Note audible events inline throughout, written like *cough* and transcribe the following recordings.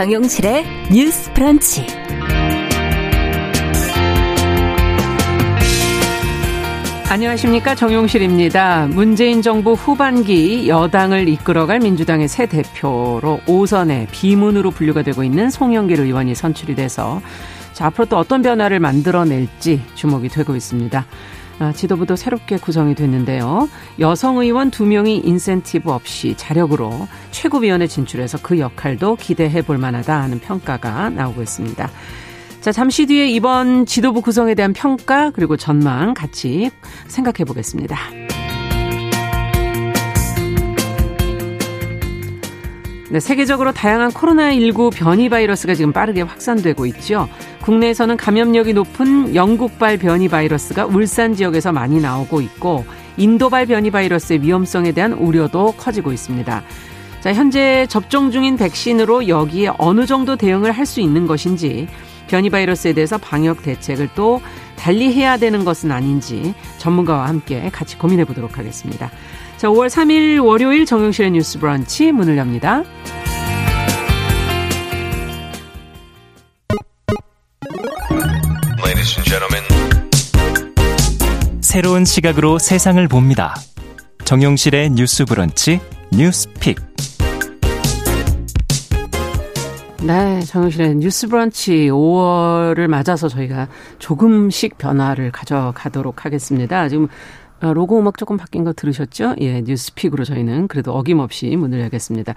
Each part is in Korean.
정용실의 뉴스 프런치. 안녕하십니까 정용실입니다. 문재인 정부 후반기 여당을 이끌어갈 민주당의 새 대표로 오선의 비문으로 분류가 되고 있는 송영길 의원이 선출이 돼서 자, 앞으로 또 어떤 변화를 만들어낼지 주목이 되고 있습니다. 아, 지도부도 새롭게 구성이 됐는데요. 여성 의원 두 명이 인센티브 없이 자력으로 최고위원회 진출해서 그 역할도 기대해 볼 만하다 하는 평가가 나오고 있습니다. 자, 잠시 뒤에 이번 지도부 구성에 대한 평가 그리고 전망 같이 생각해 보겠습니다. 네, 세계적으로 다양한 코로나19 변이 바이러스가 지금 빠르게 확산되고 있죠. 국내에서는 감염력이 높은 영국발 변이 바이러스가 울산 지역에서 많이 나오고 있고 인도발 변이 바이러스의 위험성에 대한 우려도 커지고 있습니다. 자, 현재 접종 중인 백신으로 여기에 어느 정도 대응을 할 수 있는 것인지 변이 바이러스에 대해서 방역 대책을 또 달리 해야 되는 것은 아닌지 전문가와 함께 같이 고민해 보도록 하겠습니다. 자, 5월 3일 월요일 정용실의 뉴스 브런치 문을 엽니다. 새로운 시각으로 세상을 봅니다. 정용실의 뉴스 브런치 뉴스픽. 네, 정용실의 뉴스 브런치 5월을 맞아서 저희가 조금씩 변화를 가져가도록 하겠습니다. 지금 어, 로고 음악 조금 바뀐 거 들으셨죠? 예, 뉴스픽으로 저희는 그래도 어김없이 문을 열겠습니다.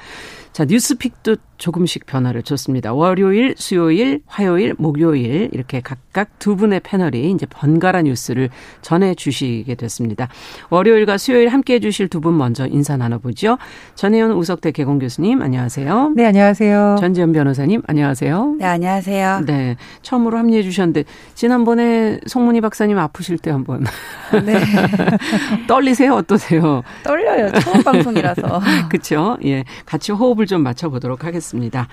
자, 뉴스픽도 조금씩 변화를 줬습니다. 월요일, 수요일, 화요일, 목요일 이렇게 각각 두 분의 패널이 이제 번갈아 뉴스를 전해 주시게 됐습니다. 월요일과 수요일 함께 해 주실 두 분 먼저 인사 나눠보죠. 전혜연 우석대 개공 교수님 안녕하세요. 네, 안녕하세요. 전지현 변호사님 안녕하세요. 네, 안녕하세요. 네, 처음으로 합류해 주셨는데 지난번에 송문희 박사님 아프실 때 한번 네. *laughs* 떨리세요? 어떠세요? 떨려요. 처음 방송이라서. *laughs* 그렇죠. 예. 같이 호흡을 좀 맞춰 보도록 하겠습니다.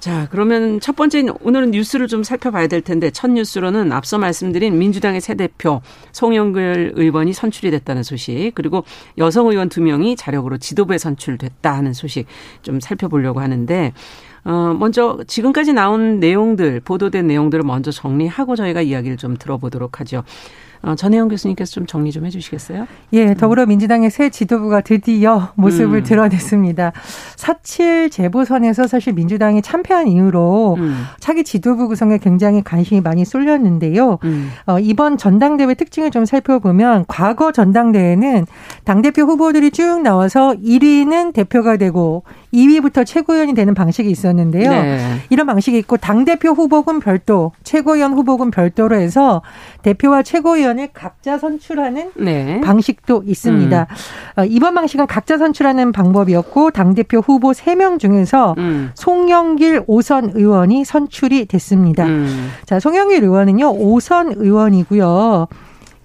자, 그러면 첫 번째 오늘은 뉴스를 좀 살펴봐야 될 텐데 첫 뉴스로는 앞서 말씀드린 민주당의 새 대표 송영길 의원이 선출이 됐다는 소식 그리고 여성 의원 두 명이 자력으로 지도부에 선출됐다 하는 소식 좀 살펴보려고 하는데 어 먼저 지금까지 나온 내용들 보도된 내용들을 먼저 정리하고 저희가 이야기를 좀 들어보도록 하죠. 어, 전혜영 교수님께서 좀 정리 좀 해주시겠어요? 예, 더불어민주당의 새 지도부가 드디어 모습을 음. 드러냈습니다. 4.7 재보선에서 사실 민주당이 참패한 이후로 음. 차기 지도부 구성에 굉장히 관심이 많이 쏠렸는데요. 음. 어, 이번 전당대회 특징을 좀 살펴보면 과거 전당대회는 당대표 후보들이 쭉 나와서 1위는 대표가 되고 2위부터 최고위원이 되는 방식이 있었는데요. 네. 이런 방식이 있고 당대표 후보군 별도, 최고위원 후보군 별도로 해서 대표와 최고위원 을 각자 선출하는 네. 방식도 있습니다. 음. 어, 이번 방식은 각자 선출하는 방법이었고 당대표 후보 3명 중에서 음. 송영길 오선 의원이 선출이 됐습니다. 음. 자, 송영길 의원은요. 오선 의원이고요.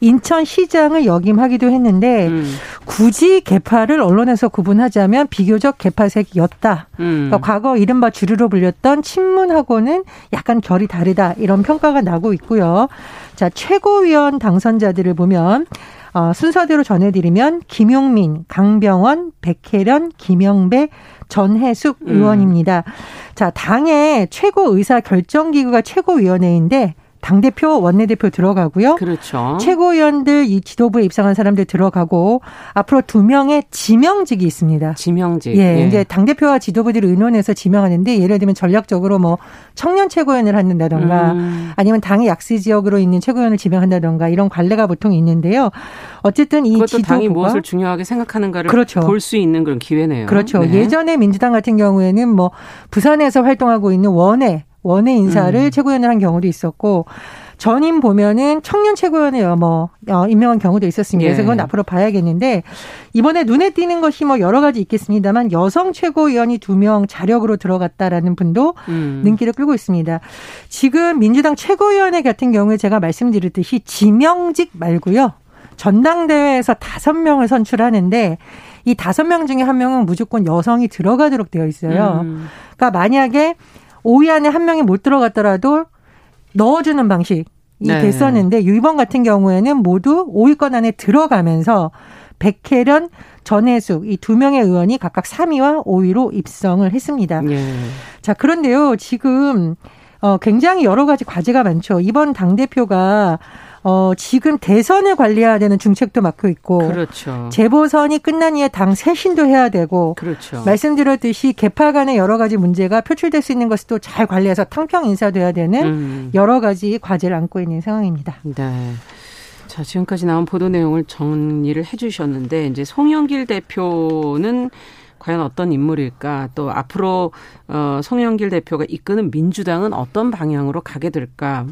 인천시장을 역임하기도 했는데 음. 굳이 개파를 언론에서 구분하자면 비교적 개파색이었다. 음. 그러니까 과거 이른바 주류로 불렸던 친문하고는 약간 결이 다르다 이런 평가가 나고 있고요. 자 최고위원 당선자들을 보면 어, 순서대로 전해드리면 김용민, 강병원, 백혜련, 김영배, 전해숙 음. 의원입니다. 자 당의 최고 의사 결정 기구가 최고위원회인데 당대표, 원내대표 들어가고요. 그렇죠. 최고위원들 이 지도부에 입상한 사람들 들어가고 앞으로 두 명의 지명직이 있습니다. 지명직. 예, 예. 이제 당대표와 지도부들이 의논해서 지명하는데 예를 들면 전략적으로 뭐 청년 최고위원을 한다던가 음. 아니면 당의 약세 지역으로 있는 최고위원을 지명한다던가 이런 관례가 보통 있는데요. 어쨌든 이 지도부가 당이 무엇을 중요하게 생각하는가를 그렇죠. 볼수 있는 그런 기회네요. 그렇죠. 네. 예전에 민주당 같은 경우에는 뭐 부산에서 활동하고 있는 원외 원외 인사를 음. 최고위원을 한 경우도 있었고 전임 보면은 청년 최고위원회 뭐 어, 임명한 경우도 있었습니다. 그래서 그건 예. 앞으로 봐야겠는데 이번에 눈에 띄는 것이 뭐 여러 가지 있겠습니다만 여성 최고위원이 두 명 자력으로 들어갔다라는 분도 음. 눈길을 끌고 있습니다. 지금 민주당 최고위원회 같은 경우에 제가 말씀드렸듯이 지명직 말고요. 전당대회에서 다섯 명을 선출하는데 이 다섯 명 중에 한 명은 무조건 여성이 들어가도록 되어 있어요. 음. 그러니까 만약에 5위 안에 한 명이 못 들어갔더라도 넣어주는 방식이 네. 됐었는데 이번 같은 경우에는 모두 5위권 안에 들어가면서 백혜련 전해숙 이 두 명의 의원이 각각 3위와 5위로 입성을 했습니다. 예. 자, 그런데요. 지금 어 굉장히 여러 가지 과제가 많죠. 이번 당 대표가 어, 지금 대선을 관리해야 되는 중책도 맡고 있고. 그렇죠. 재보선이 끝난 이후에 당 쇄신도 해야 되고. 그렇죠. 말씀드렸듯이 개파 간의 여러 가지 문제가 표출될 수 있는 것을 또 잘 관리해서 탕평 인사돼야 되는 음. 여러 가지 과제를 안고 있는 상황입니다. 네. 자, 지금까지 나온 보도 내용을 정리를 해 주셨는데, 이제 송영길 대표는 과연 어떤 인물일까? 또 앞으로 어 송영길 대표가 이끄는 민주당은 어떤 방향으로 가게 될까?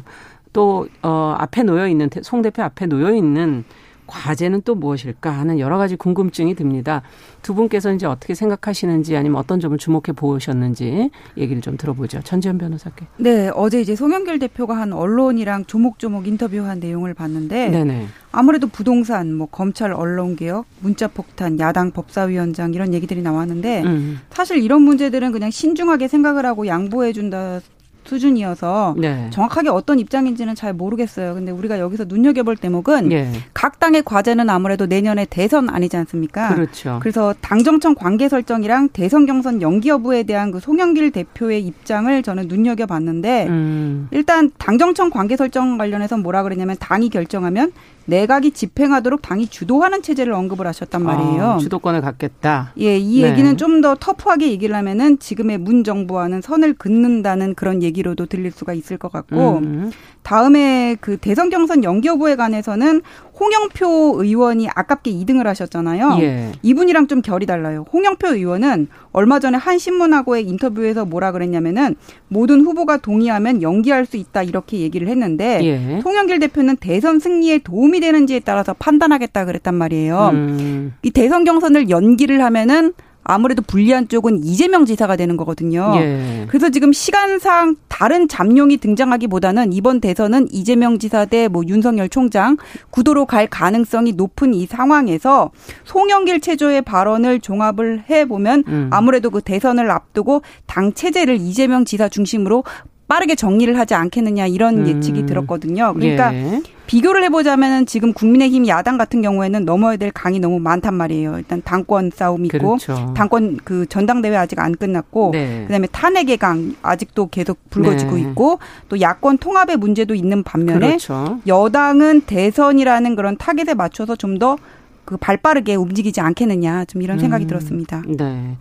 또, 어, 앞에 놓여 있는, 송 대표 앞에 놓여 있는 과제는 또 무엇일까 하는 여러 가지 궁금증이 듭니다. 두 분께서 이제 어떻게 생각하시는지 아니면 어떤 점을 주목해 보셨는지 얘기를 좀 들어보죠. 전지현 변호사께. 네, 어제 이제 송영길 대표가 한 언론이랑 조목조목 인터뷰한 내용을 봤는데 네네. 아무래도 부동산, 뭐 검찰 언론 개혁, 문자 폭탄, 야당 법사위원장 이런 얘기들이 나왔는데 음. 사실 이런 문제들은 그냥 신중하게 생각을 하고 양보해 준다 수준이어서 네. 정확하게 어떤 입장인지는 잘 모르겠어요. 근데 우리가 여기서 눈여겨볼 대목은 네. 각 당의 과제는 아무래도 내년에 대선 아니지 않습니까? 그렇죠. 그래서 당정청 관계 설정이랑 대선 경선 연기 여부에 대한 그 송영길 대표의 입장을 저는 눈여겨봤는데 음. 일단 당정청 관계 설정 관련해서 뭐라 그랬냐면 당이 결정하면 내각이 집행하도록 당이 주도하는 체제를 언급을 하셨단 아, 말이에요. 아, 주도권을 갖겠다. 예, 이 네. 얘기는 좀 더 터프하게 얘기를 하면은 지금의 문 정부와는 선을 긋는다는 그런 얘기로도 들릴 수가 있을 것 같고 음. 다음에 그 대선 경선 연기 여부에 관해서는 홍영표 의원이 아깝게 2등을 하셨잖아요. 예. 이분이랑 좀 결이 달라요. 홍영표 의원은 얼마 전에 한 신문하고의 인터뷰에서 뭐라 그랬냐면은 모든 후보가 동의하면 연기할 수 있다 이렇게 얘기를 했는데 예. 송영길 대표는 대선 승리에 도움이 되는지에 따라서 판단하겠다 그랬단 말이에요. 음. 이 대선 경선을 연기를 하면은 아무래도 불리한 쪽은 이재명 지사가 되는 거거든요. 예. 그래서 지금 시간상 다른 잠룡이 등장하기보다는 이번 대선은 이재명 지사 대 뭐 윤석열 총장 구도로 갈 가능성이 높은 이 상황에서 송영길 체조의 발언을 종합을 해 보면 음. 아무래도 그 대선을 앞두고 당 체제를 이재명 지사 중심으로 빠르게 정리를 하지 않겠느냐 이런 음. 예측이 들었거든요. 그러니까 예. 비교를 해보자면은 지금 국민의힘 야당 같은 경우에는 넘어야 될 강이 너무 많단 말이에요. 일단 당권 싸움 있고 그렇죠. 당권 그 전당대회 아직 안 끝났고 네. 그다음에 탄핵의 강 아직도 계속 불거지고 네. 있고 또 야권 통합의 문제도 있는 반면에 그렇죠. 여당은 대선이라는 그런 타겟에 맞춰서 좀더 그 발빠르게 움직이지 않겠느냐 좀 이런 생각이 음. 들었습니다. 네.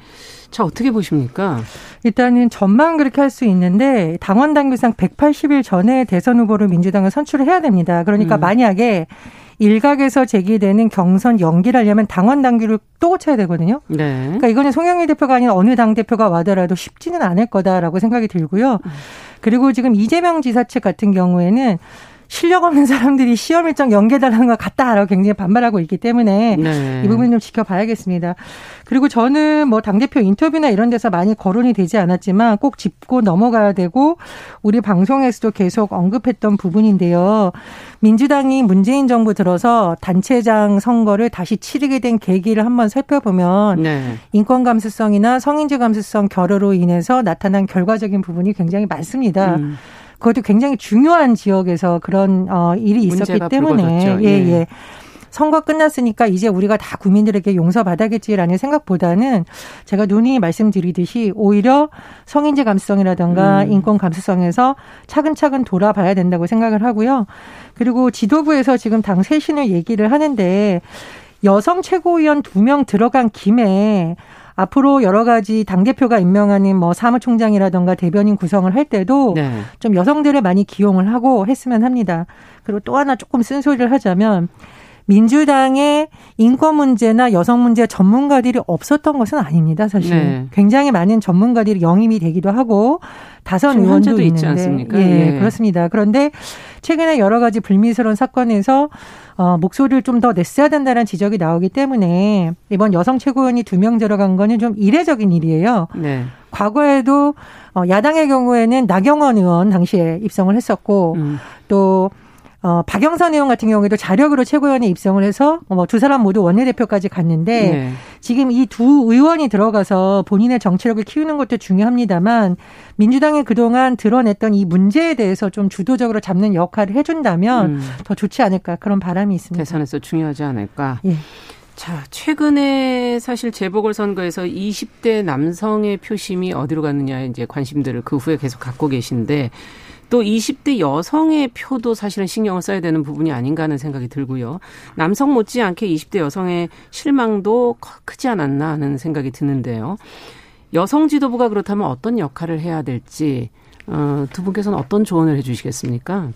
자, 어떻게 보십니까? 일단은 전망 그렇게 할 수 있는데 당원 당규상 180일 전에 대선 후보를 민주당은 선출을 해야 됩니다. 그러니까 음. 만약에 일각에서 제기되는 경선 연기를 하려면 당원 당규를 또 고쳐야 되거든요. 네. 그러니까 이거는 송영길 대표가 아닌 어느 당 대표가 와더라도 쉽지는 않을 거다라고 생각이 들고요. 음. 그리고 지금 이재명 지사 측 같은 경우에는 실력 없는 사람들이 시험 일정 연계달라는 것 같다라고 굉장히 반발하고 있기 때문에 네. 이 부분 좀 지켜봐야겠습니다. 그리고 저는 뭐 당대표 인터뷰나 이런 데서 많이 거론이 되지 않았지만 꼭 짚고 넘어가야 되고 우리 방송에서도 계속 언급했던 부분인데요. 민주당이 문재인 정부 들어서 단체장 선거를 다시 치르게 된 계기를 한번 살펴보면 네. 인권 감수성이나 성인지 감수성 결여로 인해서 나타난 결과적인 부분이 굉장히 많습니다. 음. 그것도 굉장히 중요한 지역에서 그런 어 일이 있었기 때문에 예, 예, 예. 선거 끝났으니까 이제 우리가 다 국민들에게 용서받아겠지라는 생각보다는 제가 눈이 말씀드리듯이 오히려 성인지 감수성이라든가 음. 인권 감수성에서 차근차근 돌아봐야 된다고 생각을 하고요. 그리고 지도부에서 지금 당 쇄신을 얘기를 하는데 여성 최고위원 두 명 들어간 김에 앞으로 여러 가지 당 대표가 임명하는 뭐 사무총장이라던가 대변인 구성을 할 때도 네. 좀 여성들을 많이 기용을 하고 했으면 합니다. 그리고 또 하나 조금 쓴소리를 하자면 민주당의 인권 문제나 여성 문제 전문가들이 없었던 것은 아닙니다. 사실 네. 굉장히 많은 전문가들이 영임이 되기도 하고 다선 의원도 있지 않습니까? 예, 예, 그렇습니다. 그런데 최근에 여러 가지 불미스러운 사건에서 어, 목소리를 좀 더 냈어야 된다는 지적이 나오기 때문에 이번 여성 최고위원이 두 명 들어간 거는 좀 이례적인 일이에요. 네. 과거에도 어, 야당의 경우에는 나경원 의원 당시에 입성을 했었고 음. 또 어, 박영선 의원 같은 경우에도 자력으로 최고위원에 입성을 해서 뭐 두 사람 모두 원내대표까지 갔는데 네. 지금 이 두 의원이 들어가서 본인의 정치력을 키우는 것도 중요합니다만 민주당이 그동안 드러냈던 이 문제에 대해서 좀 주도적으로 잡는 역할을 해준다면 음. 더 좋지 않을까 그런 바람이 있습니다. 대선에서 중요하지 않을까. 예. 자, 최근에 사실 재보궐선거에서 20대 남성의 표심이 어디로 갔느냐 이제 관심들을 그 후에 계속 갖고 계신데 또 20대 여성의 표도 사실은 신경을 써야 되는 부분이 아닌가 하는 생각이 들고요. 남성 못지않게 20대 여성의 실망도 크지 않았나 하는 생각이 드는데요. 여성 지도부가 그렇다면 어떤 역할을 해야 될지 어, 두 분께서는 어떤 조언을 해주시겠습니까?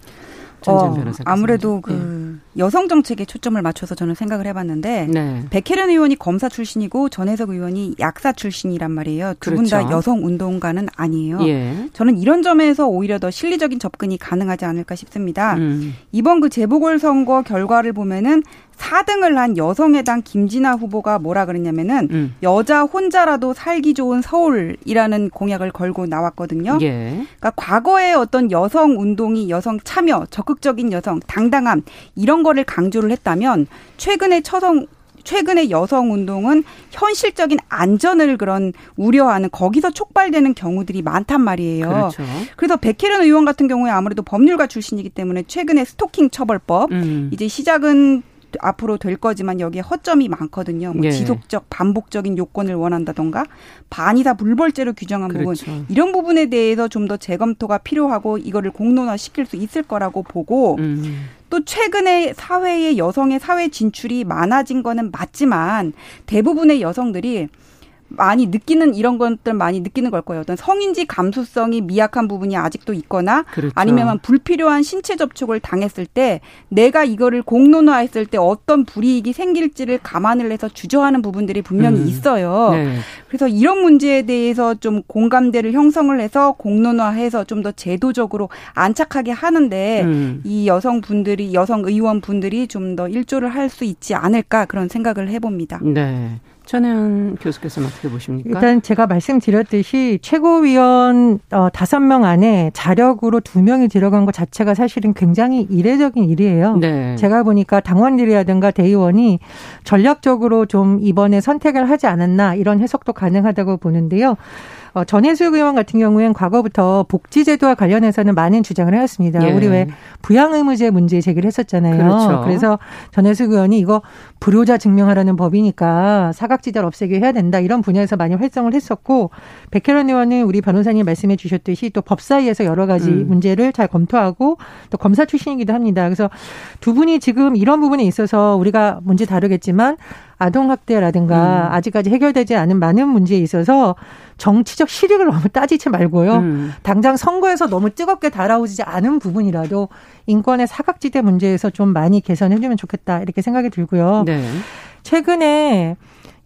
전지현 어, 변호사. 아무래도 그 네. 여성 정책에 초점을 맞춰서 저는 생각을 해봤는데 네. 백혜련 의원이 검사 출신이고 전혜석 의원이 약사 출신이란 말이에요. 두 분다 그렇죠. 여성 운동가는 아니에요. 예. 저는 이런 점에서 오히려 더 실리적인 접근이 가능하지 않을까 싶습니다. 음. 이번 그 재보궐 선거 결과를 보면은 4등을 한 여성의당 김진아 후보가 뭐라 그랬냐면은 음. 여자 혼자라도 살기 좋은 서울이라는 공약을 걸고 나왔거든요. 예. 그러니까 과거의 어떤 여성 운동이 여성 참여, 적극적인 여성, 당당함 이런 거를 강조를 했다면 최근의 처성 최근의 여성 운동은 현실적인 안전을 그런 우려하는 거기서 촉발되는 경우들이 많단 말이에요. 그렇죠. 그래서 백혜련 의원 같은 경우에 아무래도 법률가 출신이기 때문에 최근에 스토킹 처벌법 음. 이제 시작은 앞으로 될 거지만 여기에 허점이 많거든요. 뭐 예. 지속적 반복적인 요건을 원한다던가 반이다 불벌죄로 규정한 그렇죠. 부분 이런 부분에 대해서 좀 더 재검토가 필요하고 이거를 공론화 시킬 수 있을 거라고 보고 음. 또 최근에 사회의 여성의 사회 진출이 많아진 거는 맞지만 대부분의 여성들이 많이 느끼는 이런 것들 많이 느끼는 걸 거예요. 어떤 성인지 감수성이 미약한 부분이 아직도 있거나 그렇죠. 아니면 불필요한 신체 접촉을 당했을 때 내가 이거를 공론화했을 때 어떤 불이익이 생길지를 감안을 해서 주저하는 부분들이 분명히 음. 있어요. 네. 그래서 이런 문제에 대해서 좀 공감대를 형성을 해서 공론화해서 좀 더 제도적으로 안착하게 하는데 음. 이 여성분들이 여성 의원분들이 좀 더 일조를 할 수 있지 않을까 그런 생각을 해봅니다. 네. 전혜연 교수께서는 어떻게 보십니까? 일단 제가 말씀드렸듯이 최고위원 어, 다섯 명 안에 자력으로 두 명이 들어간 것 자체가 사실은 굉장히 이례적인 일이에요. 네. 제가 보니까 당원들이라든가 대의원이 전략적으로 좀 이번에 선택을 하지 않았나 이런 해석도 가능하다고 보는데요. 어, 전혜숙 의원 같은 경우에는 과거부터 복지제도와 관련해서는 많은 주장을 해왔습니다. 예. 우리 왜 부양의무제 문제 제기를 했었잖아요. 그렇죠. 그래서 전혜숙 의원이 이거 불효자 증명하라는 법이니까 사각지대를 없애게 해야 된다 이런 분야에서 많이 활성을 했었고 백혜련 의원은 우리 변호사님 말씀해 주셨듯이 또 법사위에서 여러 가지 음. 문제를 잘 검토하고 또 검사 출신이기도 합니다. 그래서 두 분이 지금 이런 부분에 있어서 우리가 문제 다루겠지만 아동학대라든가 음. 아직까지 해결되지 않은 많은 문제에 있어서 정치적 실익을 너무 따지지 말고요. 음. 당장 선거에서 너무 뜨겁게 달아오지 않은 부분이라도 인권의 사각지대 문제에서 좀 많이 개선해주면 좋겠다 이렇게 생각이 들고요. 네. 최근에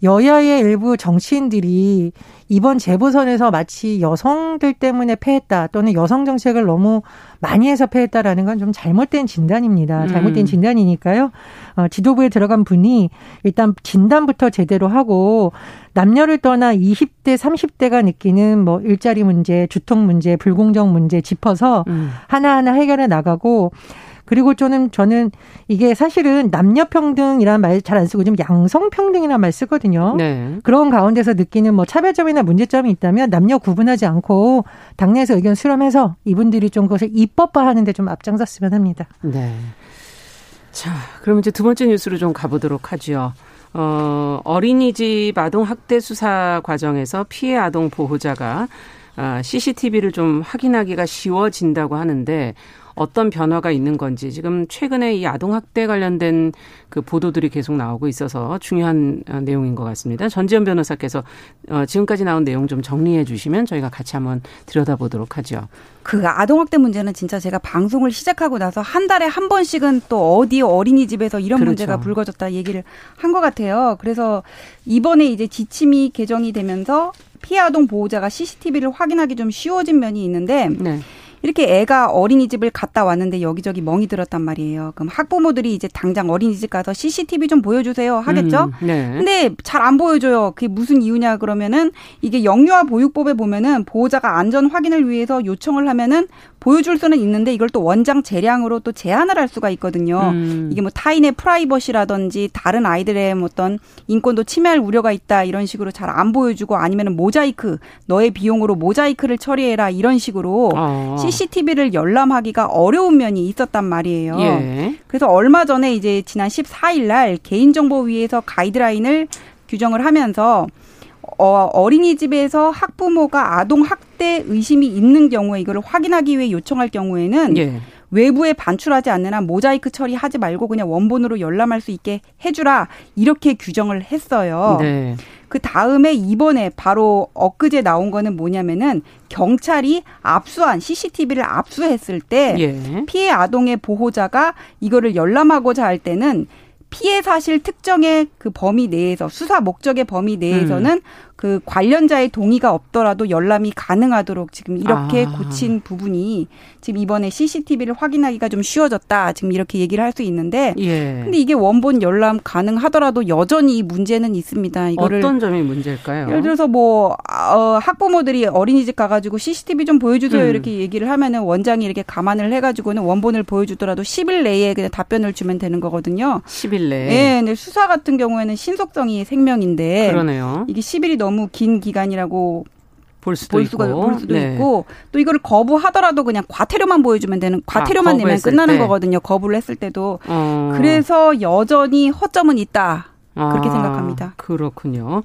여야의 일부 정치인들이 이번 재보선에서 마치 여성들 때문에 패했다 또는 여성 정책을 너무 많이 해서 패했다라는 건 좀 잘못된 진단입니다. 잘못된 음. 진단이니까요. 어, 지도부에 들어간 분이 일단 진단부터 제대로 하고 남녀를 떠나 20대, 30대가 느끼는 뭐 일자리 문제, 주통 문제, 불공정 문제 짚어서 음. 하나하나 해결해 나가고 그리고 저는 저는 이게 사실은 남녀 평등이라는 말 잘 안 쓰고 좀 양성 평등이라는 말 쓰거든요. 네. 그런 가운데서 느끼는 뭐 차별점이나 문제점이 있다면 남녀 구분하지 않고 당내에서 의견 수렴해서 이분들이 좀 그것을 입법화하는 데 좀 앞장섰으면 합니다. 네. 자, 그럼 이제 두 번째 뉴스로 좀 가보도록 하죠. 어, 어린이집 아동 학대 수사 과정에서 피해 아동 보호자가 아, CCTV를 좀 확인하기가 쉬워진다고 하는데 어떤 변화가 있는 건지 지금 최근에 이 아동 학대 관련된 그 보도들이 계속 나오고 있어서 중요한 어, 내용인 것 같습니다. 전지현 변호사께서 어, 지금까지 나온 내용 좀 정리해 주시면 저희가 같이 한번 들여다보도록 하죠. 그 아동학대 문제는 진짜 제가 방송을 시작하고 나서 한 달에 한 번씩은 또 어디 어린이집에서 이런 그렇죠. 문제가 불거졌다 얘기를 한 것 같아요. 그래서 이번에 이제 지침이 개정이 되면서 피해 아동 보호자가 CCTV를 확인하기 좀 쉬워진 면이 있는데 네. 이렇게 애가 어린이집을 갔다 왔는데 여기저기 멍이 들었단 말이에요. 그럼 학부모들이 이제 당장 어린이집 가서 CCTV 좀 보여주세요 하겠죠. 음, 네. 근데 잘 안 보여줘요. 그게 무슨 이유냐 그러면은 이게 영유아 보육법에 보면은 보호자가 안전 확인을 위해서 요청을 하면은 보여줄 수는 있는데 이걸 또 원장 재량으로 또 제한을 할 수가 있거든요. 음. 이게 뭐 타인의 프라이버시라든지 다른 아이들의 뭐 어떤 인권도 침해할 우려가 있다 이런 식으로 잘 안 보여주고 아니면은 모자이크 너의 비용으로 모자이크를 처리해라 이런 식으로 어. CCTV를 열람하기가 어려운 면이 있었단 말이에요. 예. 그래서 얼마 전에 이제 지난 14일 날 개인정보위에서 가이드라인을 규정을 하면서 어, 어린이집에서 학부모가 아동 학대 의심이 있는 경우에 이거를 확인하기 위해 요청할 경우에는 예. 외부에 반출하지 않는 한 모자이크 처리하지 말고 그냥 원본으로 열람할 수 있게 해주라 이렇게 규정을 했어요. 네. 그 다음에 이번에 바로 엊그제 나온 거는 뭐냐면은 경찰이 압수한 CCTV를 압수했을 때 예. 피해 아동의 보호자가 이거를 열람하고자 할 때는 피해 사실 특정의 그 범위 내에서 수사 목적의 범위 내에서는 음. 그 관련자의 동의가 없더라도 열람이 가능하도록 지금 이렇게 아. 고친 부분이 지금 이번에 CCTV를 확인하기가 좀 쉬워졌다. 지금 이렇게 얘기를 할 수 있는데 예. 근데 이게 원본 열람 가능하더라도 여전히 문제는 있습니다. 이거를 어떤 점이 문제일까요? 예를 들어서 뭐 어, 학부모들이 어린이집 가가지고 CCTV 좀 보여주세요 음. 이렇게 얘기를 하면은 원장이 이렇게 감안을 해가지고는 원본을 보여주더라도 10일 내에 그냥 답변을 주면 되는 거거든요. 10일 내에. 네, 근데 수사 같은 경우에는 신속성이 생명인데 그러네요. 이게 10일이 너무 긴 기간이라고 볼 수도 볼 수가, 있고, 볼 수도 네. 있고 또 이거를 거부하더라도 그냥 과태료만 보여주면 되는 과태료만 아, 내면 끝나는 때. 거거든요. 거부를 했을 때도 어. 그래서 여전히 허점은 있다 그렇게 아, 생각합니다. 그렇군요.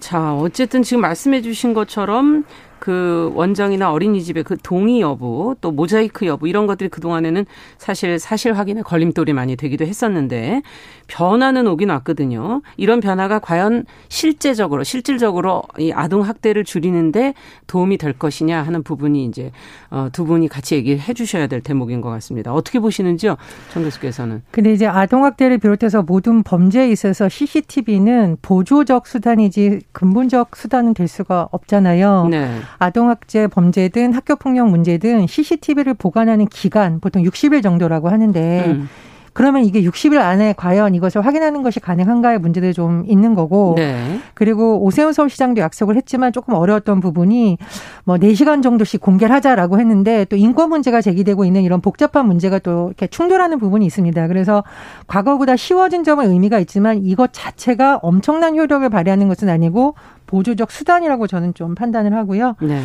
자 어쨌든 지금 말씀해 주신 것처럼 그 원장이나 어린이집의 그 동의 여부 또 모자이크 여부 이런 것들이 그동안에는 사실 사실 확인에 걸림돌이 많이 되기도 했었는데 변화는 오긴 왔거든요. 이런 변화가 과연 실제적으로 실질적으로 이 아동 학대를 줄이는데 도움이 될 것이냐 하는 부분이 이제 어두 분이 같이 얘기를 해 주셔야 될 대목인 것 같습니다. 어떻게 보시는지요? 정 교수께서는. 근데 이제 아동 학대를 비롯해서 모든 범죄에 있어서 CCTV는 보조적 수단이지 근본적 수단은 될 수가 없잖아요. 네. 아동학대 범죄든 학교폭력 문제든 CCTV를 보관하는 기간 보통 60일 정도라고 하는데 음. 그러면 이게 60일 안에 과연 이것을 확인하는 것이 가능한가의 문제들이 좀 있는 거고. 네. 그리고 오세훈 서울시장도 약속을 했지만 조금 어려웠던 부분이 뭐 4시간 정도씩 공개를 하자라고 했는데 또 인권 문제가 제기되고 있는 이런 복잡한 문제가 또 이렇게 충돌하는 부분이 있습니다. 그래서 과거보다 쉬워진 점은 의미가 있지만 이것 자체가 엄청난 효력을 발휘하는 것은 아니고 보조적 수단이라고 저는 좀 판단을 하고요. 네.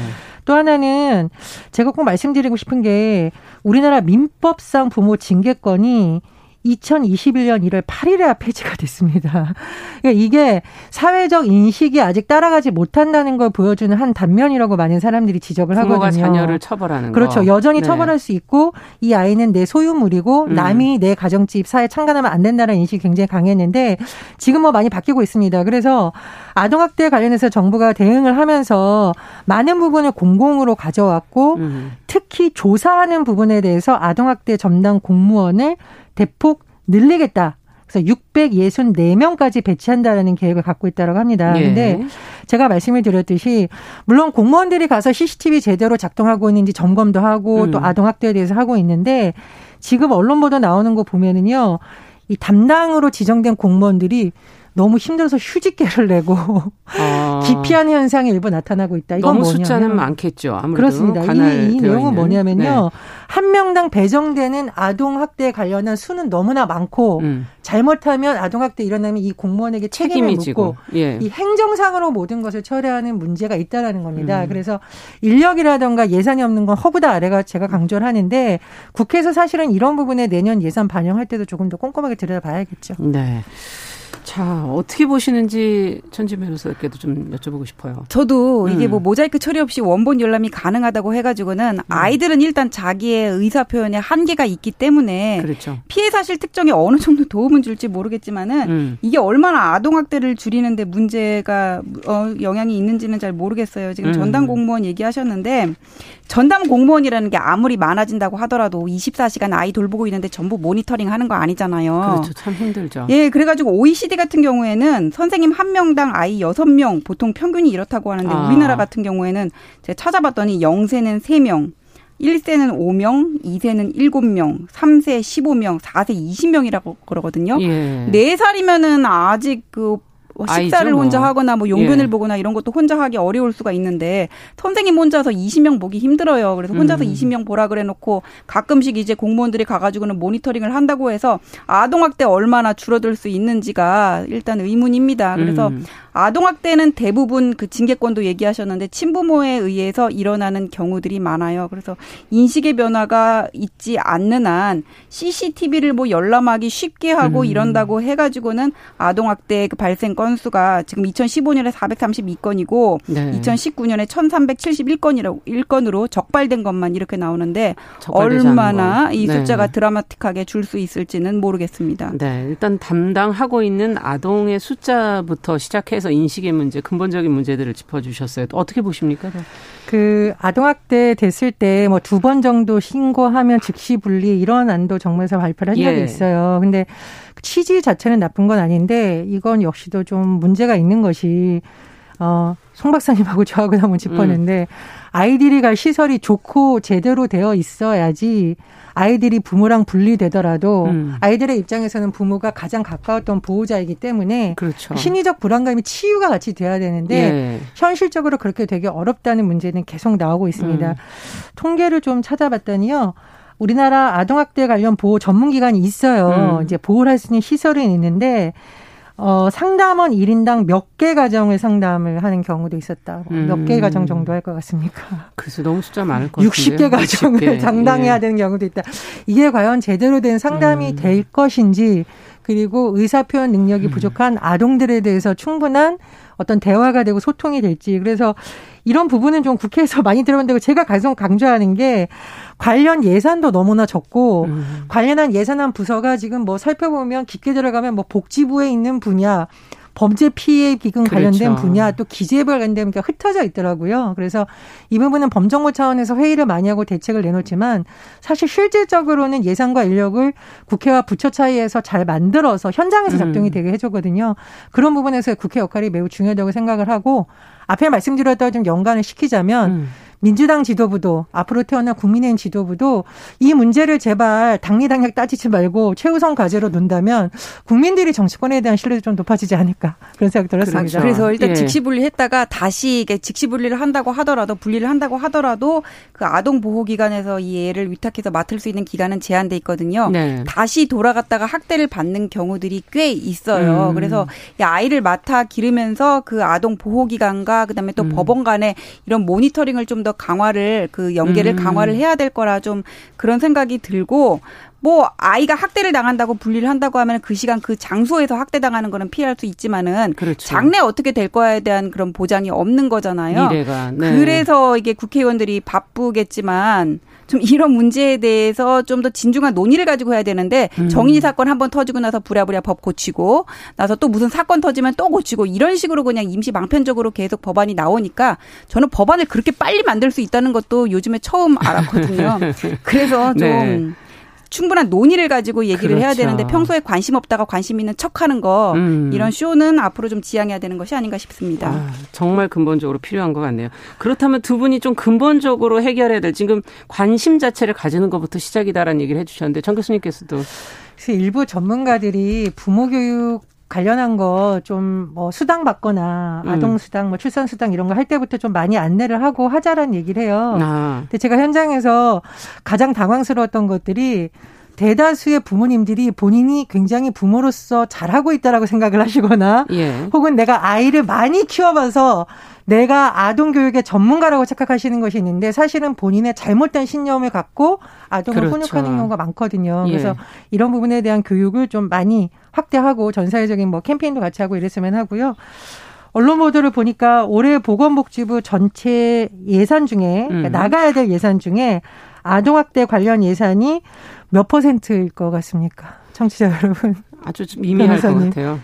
또 하나는 제가 꼭 말씀드리고 싶은 게 우리나라 민법상 부모 징계권이 2021년 1월 8일에 폐지가 됐습니다. 그러니까 이게 사회적 인식이 아직 따라가지 못한다는 걸 보여주는 한 단면이라고 많은 사람들이 지적을 하거든요. 자녀를 처벌하는 그렇죠. 거. 여전히 네. 처벌할 수 있고 이 아이는 내 소유물이고 음. 남이 내 가정집 사회에 참관하면 안 된다는 인식이 굉장히 강했는데 지금 뭐 많이 바뀌고 있습니다. 그래서 아동학대 관련해서 정부가 대응을 하면서 많은 부분을 공공으로 가져왔고 음. 특히 조사하는 부분에 대해서 아동학대 전담 공무원을 대폭 늘리겠다. 그래서 664명까지 배치한다라는 계획을 갖고 있다고 합니다. 예. 근데 제가 말씀을 드렸듯이 물론 공무원들이 가서 CCTV 제대로 작동하고 있는지 점검도 하고 음. 또 아동 학대에 대해서 하고 있는데 지금 언론 보도 나오는 거 보면은요. 이 담당으로 지정된 공무원들이 너무 힘들어서 휴직계를 내고 아. *laughs* 기피하는 현상이 일부 나타나고 있다. 이건 너무 뭐냐면 숫자는 많겠죠. 아무래도 그렇습니다. 이, 이 내용은 뭐냐면요. 네. 한 명당 배정되는 아동 학대에 관련한 수는 너무나 많고 음. 잘못하면 아동 학대 일어나면 이 공무원에게 책임을 묻고 예. 이 행정상으로 모든 것을 처리하는 문제가 있다라는 겁니다. 음. 그래서 인력이라든가 예산이 없는 건 허구다 아래가 제가 강조를 하는데 국회에서 사실은 이런 부분에 내년 예산 반영할 때도 조금 더 꼼꼼하게 들여다봐야겠죠. 네. 자, 어떻게 보시는지 천지 변호사께도 좀 여쭤보고 싶어요. 저도 이게 음. 뭐 모자이크 처리 없이 원본 열람이 가능하다고 해가지고는 음. 아이들은 일단 자기의 의사 표현에 한계가 있기 때문에 그렇죠. 피해 사실 특정에 어느 정도 도움은 줄지 모르겠지만은 음. 이게 얼마나 아동 학대를 줄이는데 문제가 어, 영향이 있는지는 잘 모르겠어요. 지금 음. 전담 공무원 얘기하셨는데 전담 공무원이라는 게 아무리 많아진다고 하더라도 24시간 아이 돌보고 있는데 전부 모니터링 하는 거 아니잖아요. 그렇죠. 참 힘들죠. 예, 그래가지고 OECD 같은 경우에는 선생님 한 명당 아이 6명 보통 평균이 이렇다고 하는데 아. 우리나라 같은 경우에는 제가 찾아봤더니 0세는 3명, 1세는 5명, 2세는 7명, 3세 15명, 4세 20명이라고 그러거든요. 예. 4살이면은 아직 그 식사를 뭐. 혼자 하거나 뭐 용변을 예. 보거나 이런 것도 혼자 하기 어려울 수가 있는데 선생님 혼자서 20명 보기 힘들어요. 그래서 혼자서 음. 20명 보라 그래 놓고 가끔씩 이제 공무원들이 가가지고는 모니터링을 한다고 해서 아동학대 얼마나 줄어들 수 있는지가 일단 의문입니다. 그래서 음. 아동학대는 대부분 그 징계권도 얘기하셨는데 친부모에 의해서 일어나는 경우들이 많아요. 그래서 인식의 변화가 있지 않는 한 CCTV를 뭐 열람하기 쉽게 하고 음. 이런다고 해가지고는 아동학대 그 발생 건 수가 지금 2015년에 432건이고 네. 2019년에 1371건이라고 1건으로 적발된 것만 이렇게 나오는데 얼마나 이 네. 숫자가 네. 드라마틱하게 줄 수 있을지는 모르겠습니다. 네, 일단 담당하고 있는 아동의 숫자부터 시작해서 인식의 문제, 근본적인 문제들을 짚어주셨어요. 어떻게 보십니까? 그 아동학대 됐을 때 뭐 두 번 정도 신고하면 즉시 분리 이런 안도 정부에서 발표를 한 적이 예. 있어요. 근데 취지 자체는 나쁜 건 아닌데 이건 역시도 좀 문제가 있는 것이 어, 송 박사님하고 *laughs* 저하고 한번 짚었는데 음. 아이들이 갈 시설이 좋고 제대로 되어 있어야지 아이들이 부모랑 분리되더라도 음. 아이들의 입장에서는 부모가 가장 가까웠던 보호자이기 때문에 그렇죠. 심리적 불안감이 치유가 같이 돼야 되는데 예. 현실적으로 그렇게 되게 어렵다는 문제는 계속 나오고 있습니다. 음. 통계를 좀 찾아봤더니요. 우리나라 아동학대 관련 보호 전문기관이 있어요. 음. 이제 보호를 할수 있는 시설은 있는데 어, 상담원 1인당 몇 개 가정을 상담을 하는 경우도 있었다. 음. 몇개 가정 정도 할 것 같습니까? 글쎄 너무 숫자 많을 것 같은데. 60개 가정을 60개. 장당해야 예. 되는 경우도 있다. 이게 과연 제대로 된 상담이 음. 될 것인지 그리고 의사 표현 능력이 음. 부족한 아동들에 대해서 충분한 어떤 대화가 되고 소통이 될지. 그래서 이런 부분은 좀 국회에서 *laughs* 많이 들어본다고 제가 계속 강조하는 게 관련 예산도 너무나 적고 음. 관련한 예산한 부서가 지금 뭐 살펴보면 깊게 들어가면 뭐 복지부에 있는 분야 범죄 피해 기금 관련된 그렇죠. 분야 또 기재에 관련된 게 흩어져 있더라고요. 그래서 이 부분은 범정부 차원에서 회의를 많이 하고 대책을 내놓지만 사실 실질적으로는 예산과 인력을 국회와 부처 차이에서 잘 만들어서 현장에서 작동이 음. 되게 해주거든요. 그런 부분에서 국회 역할이 매우 중요하다고 생각을 하고 앞에 말씀드렸던 좀 연관을 시키자면 음. 민주당 지도부도 앞으로 태어난 국민의힘 지도부도 이 문제를 제발 당리당략 따지지 말고 최우선 과제로 논다면 국민들이 정치권에 대한 신뢰도 좀 높아지지 않을까 그런 생각 들었습니다. 그렇죠. 그래서 일단 예. 직시 분리했다가 다시 이게 직시 분리를 한다고 하더라도 분리를 한다고 하더라도 그 아동 보호 기관에서 이 애를 위탁해서 맡을 수 있는 기간은 제한돼 있거든요. 네. 다시 돌아갔다가 학대를 받는 경우들이 꽤 있어요. 음. 그래서 이 아이를 맡아 기르면서 그 아동 보호 기관과 그다음에 또 음. 법원 간에 이런 모니터링을 좀더 강화를 그 연계를 음. 강화를 해야 될 거라 좀 그런 생각이 들고 뭐 아이가 학대를 당한다고 분리를 한다고 하면 그 시간 그 장소에서 학대 당하는 거는 피할 수 있지만은 그렇죠. 장래 어떻게 될 거에 대한 그런 보장이 없는 거잖아요. 미래가. 네. 그래서 이게 국회의원들이 바쁘겠지만 좀 이런 문제에 대해서 좀 더 진중한 논의를 가지고 해야 되는데 음. 정인이 사건 한번 터지고 나서 부랴부랴 법 고치고 나서 또 무슨 사건 터지면 또 고치고 이런 식으로 그냥 임시 방편적으로 계속 법안이 나오니까 저는 법안을 그렇게 빨리 만들 수 있다는 것도 요즘에 처음 알았거든요. *laughs* 그래서 좀 네. 충분한 논의를 가지고 얘기를 그렇죠. 해야 되는데 평소에 관심 없다가 관심 있는 척하는 거 음. 이런 쇼는 앞으로 좀 지양해야 되는 것이 아닌가 싶습니다. 아, 정말 근본적으로 필요한 것 같네요. 그렇다면 두 분이 좀 근본적으로 해결해야 될 지금 관심 자체를 가지는 것부터 시작이다라는 얘기를 해주셨는데 정 교수님께서도 일부 전문가들이 부모 교육 관련한 거 좀 뭐 수당 받거나 음. 아동 수당 뭐 출산 수당 이런 거 할 때부터 좀 많이 안내를 하고 하자라는 얘기를 해요. 아. 근데 제가 현장에서 가장 당황스러웠던 것들이 대다수의 부모님들이 본인이 굉장히 부모로서 잘하고 있다라고 생각을 하시거나 예. 혹은 내가 아이를 많이 키워봐서 내가 아동 교육의 전문가라고 착각하시는 것이 있는데 사실은 본인의 잘못된 신념을 갖고 아동을 그렇죠. 훈육하는 경우가 많거든요. 예. 그래서 이런 부분에 대한 교육을 좀 많이 확대하고 전 사회적인 뭐 캠페인도 같이 하고 이랬으면 하고요. 언론 보도를 보니까 올해 보건복지부 전체 예산 중에 그러니까 음. 나가야 될 예산 중에 아동학대 관련 예산이 몇 퍼센트일 것 같습니까? 청취자 여러분. 아주 미미할 것 같아요.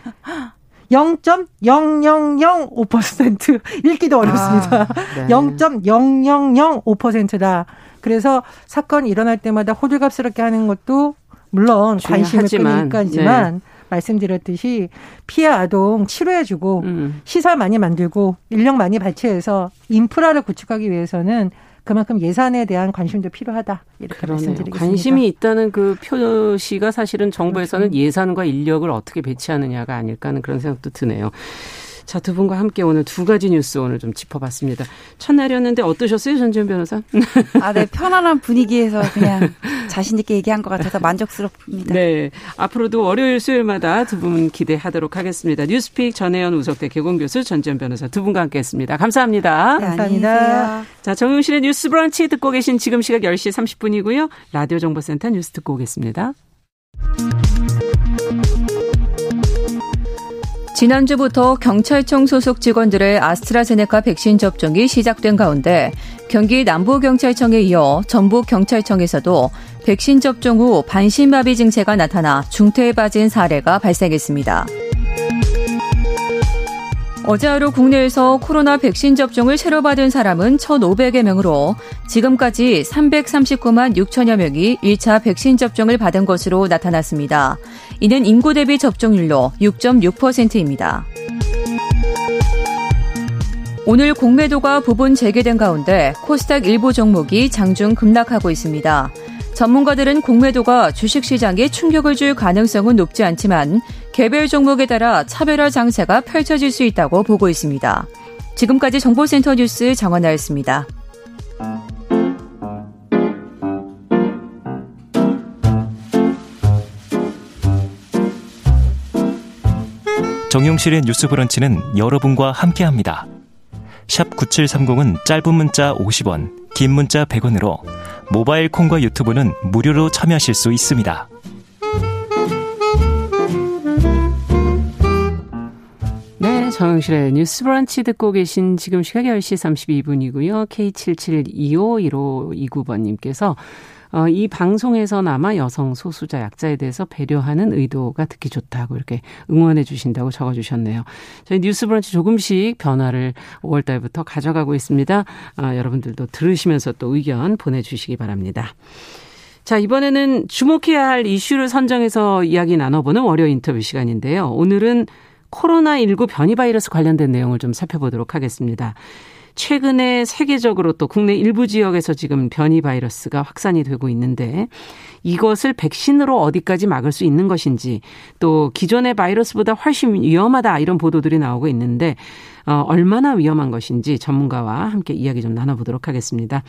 0.0005% *laughs* 읽기도 어렵습니다. 아, 네. 0.0005%다. 그래서 사건이 일어날 때마다 호들갑스럽게 하는 것도 물론 관심을 끄니까지만 네. 말씀드렸듯이 피해 아동 치료해주고 음. 시설 많이 만들고 인력 많이 발치해서 인프라를 구축하기 위해서는 그만큼 예산에 대한 관심도 필요하다 이렇게 그러네요. 말씀드리겠습니다. 관심이 있다는 그 표시가 사실은 정부에서는 그렇죠. 예산과 인력을 어떻게 배치하느냐가 아닐까 하는 그런 생각도 드네요. 자, 두 분과 함께 오늘 두 가지 뉴스 오늘 좀 짚어봤습니다. 첫날이었는데 어떠셨어요, 전지현 변호사? 아, 네. 편안한 분위기에서 그냥 자신있게 얘기한 것 같아서 만족스럽습니다. 네. 앞으로도 월요일, 수요일마다 두 분 기대하도록 하겠습니다. 뉴스픽 전혜연 우석대 개공교수 전지현 변호사 두 분과 함께 했습니다. 감사합니다. 네, 감사합니다. 자, 정용실의 뉴스 브런치 듣고 계신 지금 시각 10시 30분이고요. 라디오 정보센터 뉴스 듣고 오겠습니다. 지난주부터 경찰청 소속 직원들의 아스트라제네카 백신 접종이 시작된 가운데 경기 남부경찰청에 이어 전북경찰청에서도 백신 접종 후 반신마비 증세가 나타나 중태에 빠진 사례가 발생했습니다. 어제 하루 국내에서 코로나 백신 접종을 새로 받은 사람은 1,500여 명으로 지금까지 339만 6천여 명이 1차 백신 접종을 받은 것으로 나타났습니다. 이는 인구 대비 접종률로 6.6%입니다. 오늘 공매도가 부분 재개된 가운데 코스닥 일부 종목이 장중 급락하고 있습니다. 전문가들은 공매도가 주식시장에 충격을 줄 가능성은 높지 않지만 개별 종목에 따라 차별화 장세가 펼쳐질 수 있다고 보고 있습니다. 지금까지 정보센터 뉴스 정원나였습니다. 정용실의 뉴스 브런치는 여러분과 함께합니다. 샵 9730은 짧은 문자 50원, 긴 문자 100원으로 모바일 콩과 유튜브는 무료로 참여하실 수 있습니다. 정영실의 뉴스 브런치 듣고 계신 지금 시각 10시 32분이고요. K77251529번님께서 어, 이 방송에서나마 여성 소수자 약자에 대해서 배려하는 의도가 듣기 좋다고 이렇게 응원해 주신다고 적어 주셨네요. 저희 뉴스 브런치 조금씩 변화를 5월 달부터 가져가고 있습니다. 아, 여러분들도 들으시면서 또 의견 보내 주시기 바랍니다. 자, 이번에는 주목해야 할 이슈를 선정해서 이야기 나눠보는 월요 인터뷰 시간인데요. 오늘은 코로나19 변이 바이러스 관련된 내용을 좀 살펴보도록 하겠습니다. 최근에 세계적으로 또 국내 일부 지역에서 지금 변이 바이러스가 확산이 되고 있는데 이것을 백신으로 어디까지 막을 수 있는 것인지 또 기존의 바이러스보다 훨씬 위험하다 이런 보도들이 나오고 있는데 어, 얼마나 위험한 것인지 전문가와 함께 이야기 좀 나눠보도록 하겠습니다.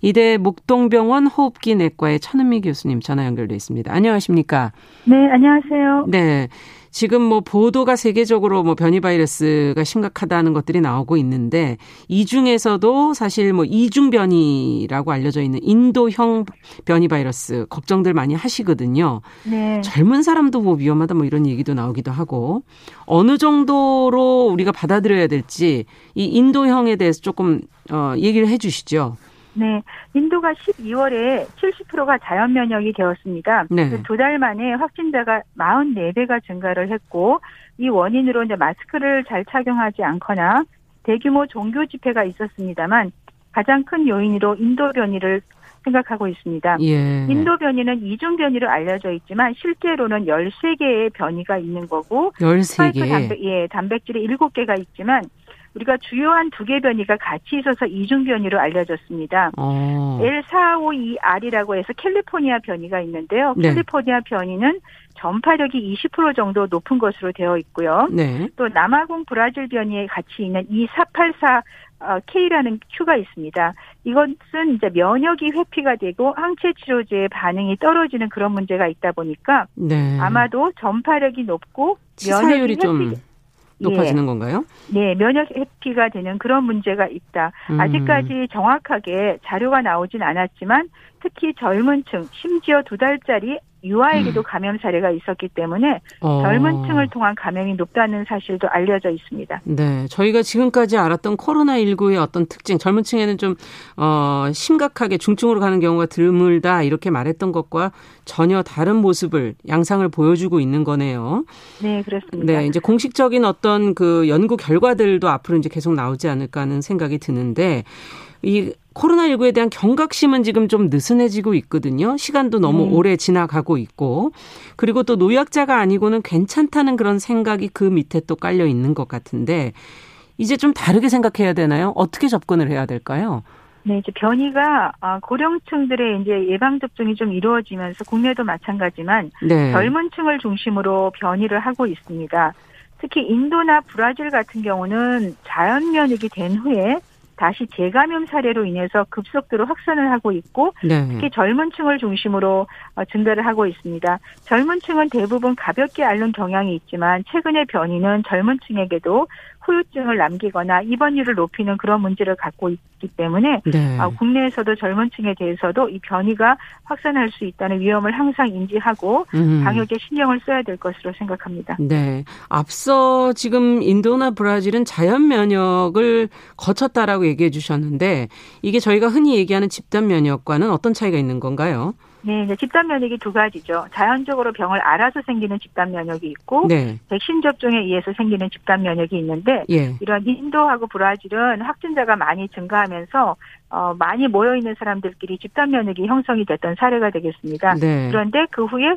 이대 목동병원 호흡기 내과의 천은미 교수님 전화 연결돼 있습니다. 안녕하십니까? 네, 안녕하세요. 네. 지금 뭐 보도가 세계적으로 뭐 변이 바이러스가 심각하다는 것들이 나오고 있는데 이 중에서도 사실 뭐 이중 변이라고 알려져 있는 인도형 변이 바이러스 걱정들 많이 하시거든요. 네. 젊은 사람도 뭐 위험하다 뭐 이런 얘기도 나오기도 하고 어느 정도로 우리가 받아들여야 될지 이 인도형에 대해서 조금 어 얘기를 해 주시죠. 네. 인도가 12월에 70%가 자연 면역이 되었습니다. 네. 그 두달 만에 확진자가 44배가 증가를 했고 이 원인으로 이제 마스크를 잘 착용하지 않거나 대규모 종교 집회가 있었습니다만 가장 큰 요인으로 인도 변이를 생각하고 있습니다. 예. 인도 변이는 이중 변이로 알려져 있지만 실제로는 13개의 변이가 있는 거고 13개. 단백, 예, 단백질이 7개가 있지만 우리가 주요한 두 개 변이가 같이 있어서 이중 변이로 알려졌습니다. 어. L452R이라고 해서 캘리포니아 변이가 있는데요. 네. 캘리포니아 변이는 전파력이 20% 정도 높은 것으로 되어 있고요. 네. 또 남아공 브라질 변이에 같이 있는 2484 K라는 Q가 있습니다. 이것은 이제 면역이 회피가 되고 항체 치료제의 반응이 떨어지는 그런 문제가 있다 보니까 네. 아마도 전파력이 높고 면역이 좀 높아지는 예. 건가요? 네, 면역 회피가 되는 그런 문제가 있다. 음. 아직까지 정확하게 자료가 나오진 않았지만 특히 젊은 층, 심지어 두 달짜리 유아에게도 음. 감염 사례가 있었기 때문에 어. 젊은 층을 통한 감염이 높다는 사실도 알려져 있습니다. 네. 저희가 지금까지 알았던 코로나19의 어떤 특징, 젊은 층에는 좀, 어, 심각하게 중증으로 가는 경우가 드물다, 이렇게 말했던 것과 전혀 다른 모습을, 양상을 보여주고 있는 거네요. 네, 그렇습니다. 네. 이제 공식적인 어떤 그 연구 결과들도 앞으로 이제 계속 나오지 않을까 하는 생각이 드는데, 이 코로나19에 대한 경각심은 지금 좀 느슨해지고 있거든요. 시간도 너무 음. 오래 지나가고 있고. 그리고 또 노약자가 아니고는 괜찮다는 그런 생각이 그 밑에 또 깔려 있는 것 같은데, 이제 좀 다르게 생각해야 되나요? 어떻게 접근을 해야 될까요? 네, 이제 변이가 아, 고령층들의 이제 예방 접종이 좀 이루어지면서 국내도 마찬가지만 네. 젊은 층을 중심으로 변이를 하고 있습니다. 특히 인도나 브라질 같은 경우는 자연 면역이 된 후에 다시 재감염 사례로 인해서 급속도로 확산을 하고 있고 네. 특히 젊은 층을 중심으로 어, 증가를 하고 있습니다. 젊은 층은 대부분 가볍게 앓는 경향이 있지만 최근의 변이는 젊은 층에게도 후유증을 남기거나 입원율을 높이는 그런 문제를 갖고 있기 때문에 네. 어, 국내에서도 젊은 층에 대해서도 이 변이가 확산할 수 있다는 위험을 항상 인지하고 음. 방역에 신경을 써야 될 것으로 생각합니다. 네. 앞서 지금 인도나 브라질은 자연 면역을 거쳤다라고 얘기해 주셨는데 이게 저희가 흔히 얘기하는 집단 면역과는 어떤 차이가 있는 건가요? 네, 이제 집단 면역이 두 가지죠. 자연적으로 병을 알아서 생기는 집단 면역이 있고 네. 백신 접종에 의해서 생기는 집단 면역이 있는데 예. 이런 인도하고 브라질은 확진자가 많이 증가하면서 어, 많이 모여 있는 사람들끼리 집단 면역이 형성이 됐던 사례가 되겠습니다. 네. 그런데 그 후에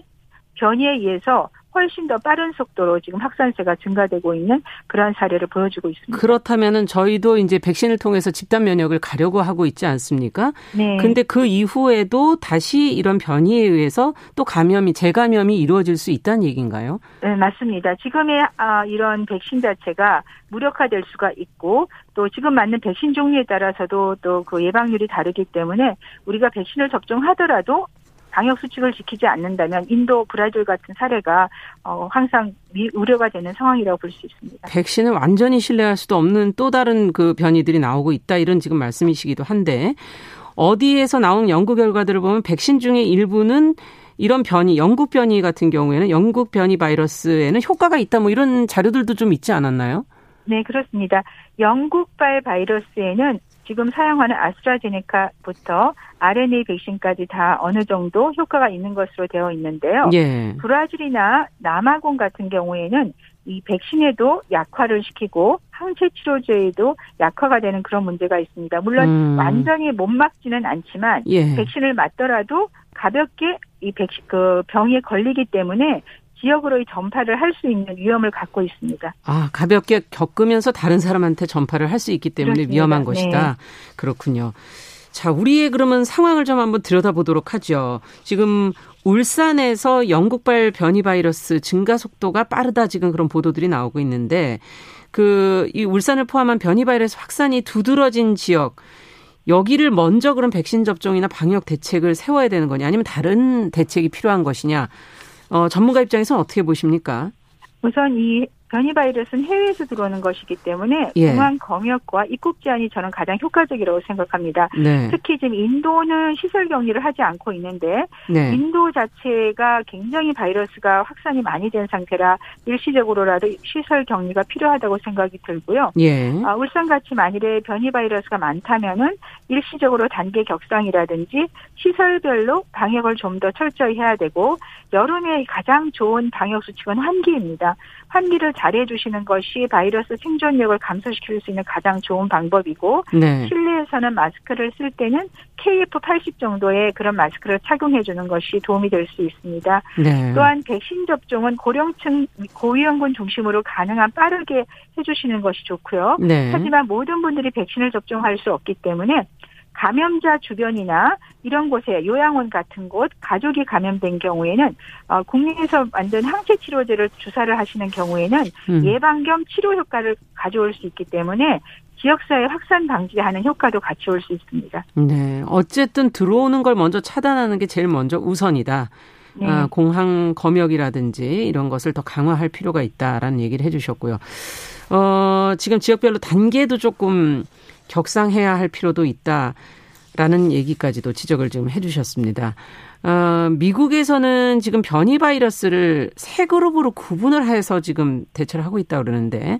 변이에 의해서 훨씬 더 빠른 속도로 지금 확산세가 증가되고 있는 그러한 사례를 보여주고 있습니다. 그렇다면은 저희도 이제 백신을 통해서 집단 면역을 가려고 하고 있지 않습니까? 네. 근데 그 이후에도 다시 이런 변이에 의해서 또 감염이 재감염이 이루어질 수 있다는 얘기인가요? 네, 맞습니다. 지금의 아, 이런 백신 자체가 무력화될 수가 있고 또 지금 맞는 백신 종류에 따라서도 또 그 예방률이 다르기 때문에 우리가 백신을 접종하더라도 방역 수칙을 지키지 않는다면 인도, 브라질 같은 사례가 어, 항상 우려가 되는 상황이라고 볼 수 있습니다. 백신을 완전히 신뢰할 수도 없는 또 다른 그 변이들이 나오고 있다 이런 지금 말씀이시기도 한데 어디에서 나온 연구 결과들을 보면 백신 중에 일부는 이런 변이, 영국 변이 같은 경우에는 영국 변이 바이러스에는 효과가 있다 뭐 이런 자료들도 좀 있지 않았나요? 네, 그렇습니다. 영국발 바이러스에는 지금 사용하는 아스트라제네카부터 RNA 백신까지 다 어느 정도 효과가 있는 것으로 되어 있는데요. 예. 브라질이나 남아공 같은 경우에는 이 백신에도 약화를 시키고 항체 치료제에도 약화가 되는 그런 문제가 있습니다. 물론 음. 완전히 못 막지는 않지만 예. 백신을 맞더라도 가볍게 이 백신 그 병에 걸리기 때문에 지역으로의 전파를 할 수 있는 위험을 갖고 있습니다. 아, 가볍게 겪으면서 다른 사람한테 전파를 할 수 있기 때문에 그렇습니다. 위험한 네. 것이다. 그렇군요. 자, 우리의 그러면 상황을 좀 한번 들여다보도록 하죠. 지금 울산에서 영국발 변이 바이러스 증가 속도가 빠르다 지금 그런 보도들이 나오고 있는데 그 이 울산을 포함한 변이 바이러스 확산이 두드러진 지역 여기를 먼저 그런 백신 접종이나 방역 대책을 세워야 되는 거냐 아니면 다른 대책이 필요한 것이냐 어, 전문가 입장에서는 어떻게 보십니까? 우선 이 변이 바이러스는 해외에서 들어오는 것이기 때문에 예. 공항 검역과 입국 제한이 저는 가장 효과적이라고 생각합니다. 네. 특히 지금 인도는 시설 격리를 하지 않고 있는데 네. 인도 자체가 굉장히 바이러스가 확산이 많이 된 상태라 일시적으로라도 시설 격리가 필요하다고 생각이 들고요. 예. 아, 울산같이 만일에 변이 바이러스가 많다면은 일시적으로 단계 격상이라든지 시설별로 방역을 좀 더 철저히 해야 되고 여름에 가장 좋은 방역 수칙은 환기입니다. 환기를 잘해 주시는 것이 바이러스 생존력을 감소시킬 수 있는 가장 좋은 방법이고 네. 실내에서는 마스크를 쓸 때는 KF80 정도의 그런 마스크를 착용해 주는 것이 도움이 될 수 있습니다. 네. 또한 백신 접종은 고령층 고위험군 중심으로 가능한 빠르게 해 주시는 것이 좋고요. 네. 하지만 모든 분들이 백신을 접종할 수 없기 때문에 감염자 주변이나 이런 곳에 요양원 같은 곳 가족이 감염된 경우에는 어, 국내에서 만든 항체 치료제를 주사를 하시는 경우에는 음. 예방 겸 치료 효과를 가져올 수 있기 때문에 지역사회 확산 방지하는 효과도 같이 올 수 있습니다. 네, 어쨌든 들어오는 걸 먼저 차단하는 게 제일 먼저 우선이다. 네. 아, 공항 검역이라든지 이런 것을 더 강화할 필요가 있다라는 얘기를 해주셨고요. 어, 지금 지역별로 단계도 조금 격상해야 할 필요도 있다라는 얘기까지도 지적을 좀 해주셨습니다. 어, 미국에서는 지금 변이 바이러스를 세 그룹으로 구분을 해서 지금 대처를 하고 있다 그러는데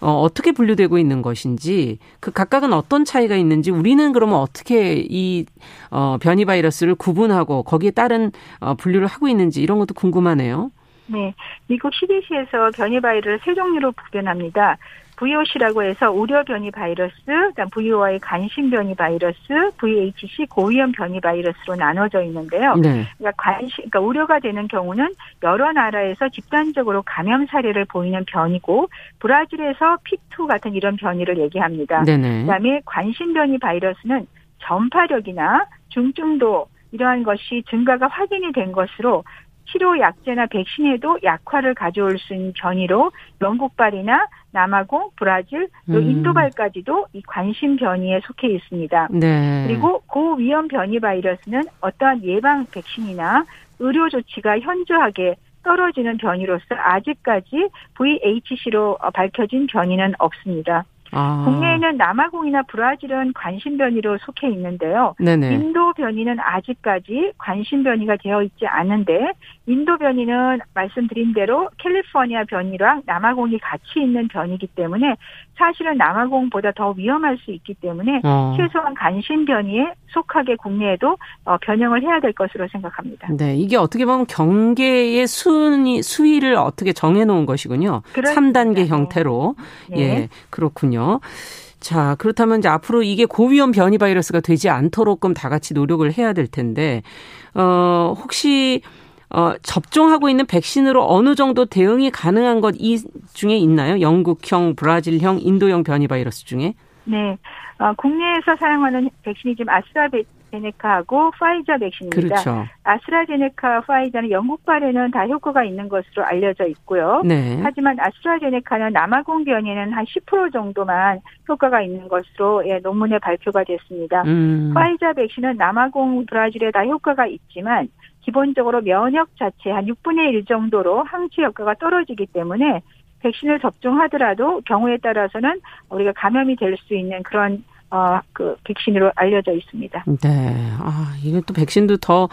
어, 어떻게 분류되고 있는 것인지 그 각각은 어떤 차이가 있는지 우리는 그러면 어떻게 이 어, 변이 바이러스를 구분하고 거기에 따른 어, 분류를 하고 있는지 이런 것도 궁금하네요. 네, 미국 CDC에서 변이 바이러를 세 종류로 구별합니다. VOC라고 해서 우려 변이 바이러스, 그다음 VOI 간신 변이 바이러스, VHC 고위험 변이 바이러스로 나눠져 있는데요. 네. 그러니까 관심, 그러니까 우려가 되는 경우는 여러 나라에서 집단적으로 감염 사례를 보이는 변이고 브라질에서 P2 같은 이런 변이를 얘기합니다. 네네. 그다음에 관심 변이 바이러스는 전파력이나 중증도 이러한 것이 증가가 확인이 된 것으로 치료 약제나 백신에도 약화를 가져올 수 있는 변이로 영국발이나 남아공, 브라질, 또 음. 인도발까지도 이 관심 변이에 속해 있습니다. 네. 그리고 고위험 변이 바이러스는 어떠한 예방 백신이나 의료 조치가 현저하게 떨어지는 변이로서 아직까지 VHC로 밝혀진 변이는 없습니다. 아. 국내에는 남아공이나 브라질은 관심 변이로 속해 있는데요. 네네. 인도 변이는 아직까지 관심 변이가 되어 있지 않은데 인도 변이는 말씀드린 대로 캘리포니아 변이랑 남아공이 같이 있는 변이기 때문에 사실은 남아공보다 더 위험할 수 있기 때문에 어. 최소한 관심 변이에 속하게 국내에도 어, 변형을 해야 될 것으로 생각합니다. 네, 이게 어떻게 보면 경계의 순위 수위를 어떻게 정해 놓은 것이군요. 그렇습니다. 3단계 형태로. 네. 예, 그렇군요. 자, 그렇다면 이제 앞으로 이게 고위험 변이 바이러스가 되지 않도록끔 다 같이 노력을 해야 될 텐데, 어, 혹시, 어, 접종하고 있는 백신으로 어느 정도 대응이 가능한 것 이 중에 있나요? 영국형, 브라질형, 인도형 변이 바이러스 중에? 네. 어, 국내에서 사용하는 백신이 지금 아스트라 제네카하고 파이자 백신입니다. 그렇죠. 아스트라제네카, 파이자는 영국발에는 다 효과가 있는 것으로 알려져 있고요. 네. 하지만 아스트라제네카는 남아공 변이는 한 10% 정도만 효과가 있는 것으로 예, 논문에 발표가 됐습니다. 음. 파이자 백신은 남아공, 브라질에 다 효과가 있지만 기본적으로 면역 자체 한 6분의 1 정도로 항체 효과가 떨어지기 때문에 백신을 접종하더라도 경우에 따라서는 우리가 감염이 될 수 있는 그런 어, 그 백신으로 알려져 있습니다. 네. 아, 이게 또 백신도 더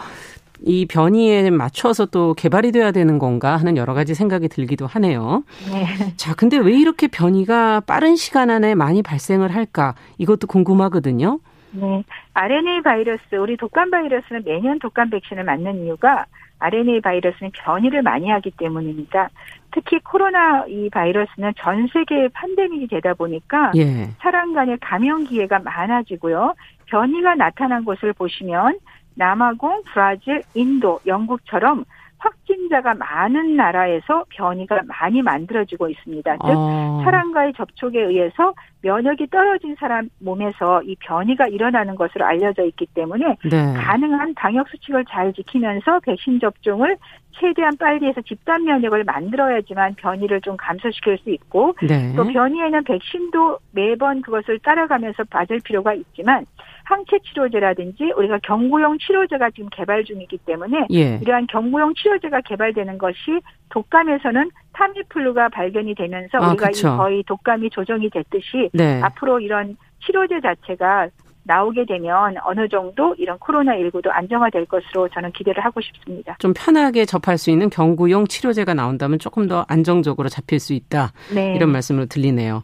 이 변이에 맞춰서 또 개발이 돼야 되는 건가 하는 여러 가지 생각이 들기도 하네요. 네. 자, 근데 왜 이렇게 변이가 빠른 시간 안에 많이 발생을 할까? 이것도 궁금하거든요. 네. RNA 바이러스, 우리 독감 바이러스는 매년 독감 백신을 맞는 이유가 RNA 바이러스는 변이를 많이 하기 때문입니다. 특히 코로나 이 바이러스는 전 세계 팬데믹이 되다 보니까 예. 사람 간의 감염 기회가 많아지고요. 변이가 나타난 곳을 보시면 남아공, 브라질, 인도, 영국처럼 확진자가 많은 나라에서 변이가 많이 만들어지고 있습니다. 즉 어. 사람과의 접촉에 의해서 면역이 떨어진 사람 몸에서 이 변이가 일어나는 것으로 알려져 있기 때문에 네. 가능한 방역 수칙을 잘 지키면서 백신 접종을 최대한 빨리 해서 집단 면역을 만들어야지만 변이를 좀 감소시킬 수 있고 네. 또 변이에는 백신도 매번 그것을 따라가면서 맞을 필요가 있지만 항체 치료제라든지 우리가 경구용 치료제가 지금 개발 중이기 때문에 예. 이러한 경구용 치료제가 개발되는 것이 독감에서는 타미플루가 발견이 되면서 아, 우리가 그쵸. 거의 독감이 조정이 됐듯이 네. 앞으로 이런 치료제 자체가 나오게 되면 어느 정도 이런 코로나19도 안정화될 것으로 저는 기대를 하고 싶습니다. 좀 편하게 접할 수 있는 경구용 치료제가 나온다면 조금 더 안정적으로 잡힐 수 있다. 네. 이런 말씀으로 들리네요.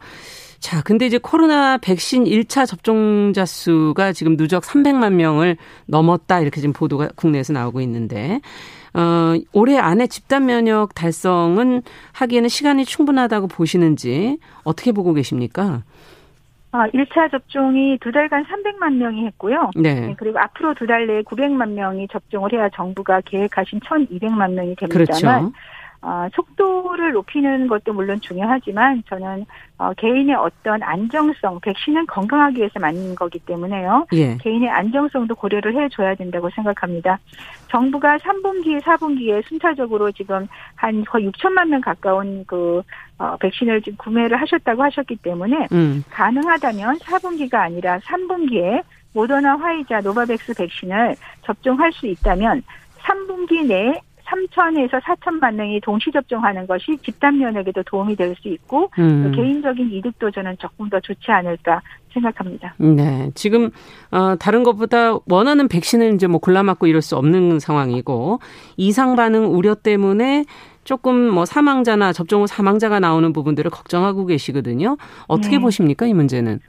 자, 근데 이제 코로나 백신 1차 접종자 수가 지금 누적 300만 명을 넘었다. 이렇게 지금 보도가 국내에서 나오고 있는데, 어, 올해 안에 집단 면역 달성은 하기에는 시간이 충분하다고 보시는지 어떻게 보고 계십니까? 아, 1차 접종이 두 달간 300만 명이 했고요. 네. 네 그리고 앞으로 두 달 내에 900만 명이 접종을 해야 정부가 계획하신 1,200만 명이 됩니다만 그렇죠. 어, 속도를 높이는 것도 물론 중요하지만 저는 어, 개인의 어떤 안정성, 백신은 건강하기 위해서 맞는 거기 때문에요. 예. 개인의 안정성도 고려를 해줘야 된다고 생각합니다. 정부가 3분기, 4분기에 순차적으로 지금 한 거의 6천만 명 가까운 그 어, 백신을 지금 구매를 하셨다고 하셨기 때문에 음. 가능하다면 4분기가 아니라 3분기에 모더나 화이자 노바백스 백신을 접종할 수 있다면 3분기 내에 3천에서 4천만 명이 동시 접종하는 것이 집단 면역에도 도움이 될 수 있고 음. 개인적인 이득도 저는 조금 더 좋지 않을까 생각합니다. 네, 지금 어, 다른 것보다 원하는 백신을 이제 뭐 골라 맞고 이럴 수 없는 상황이고 이상 반응 우려 때문에 조금 뭐 사망자나 접종 후 사망자가 나오는 부분들을 걱정하고 계시거든요. 어떻게 네. 보십니까 이 문제는?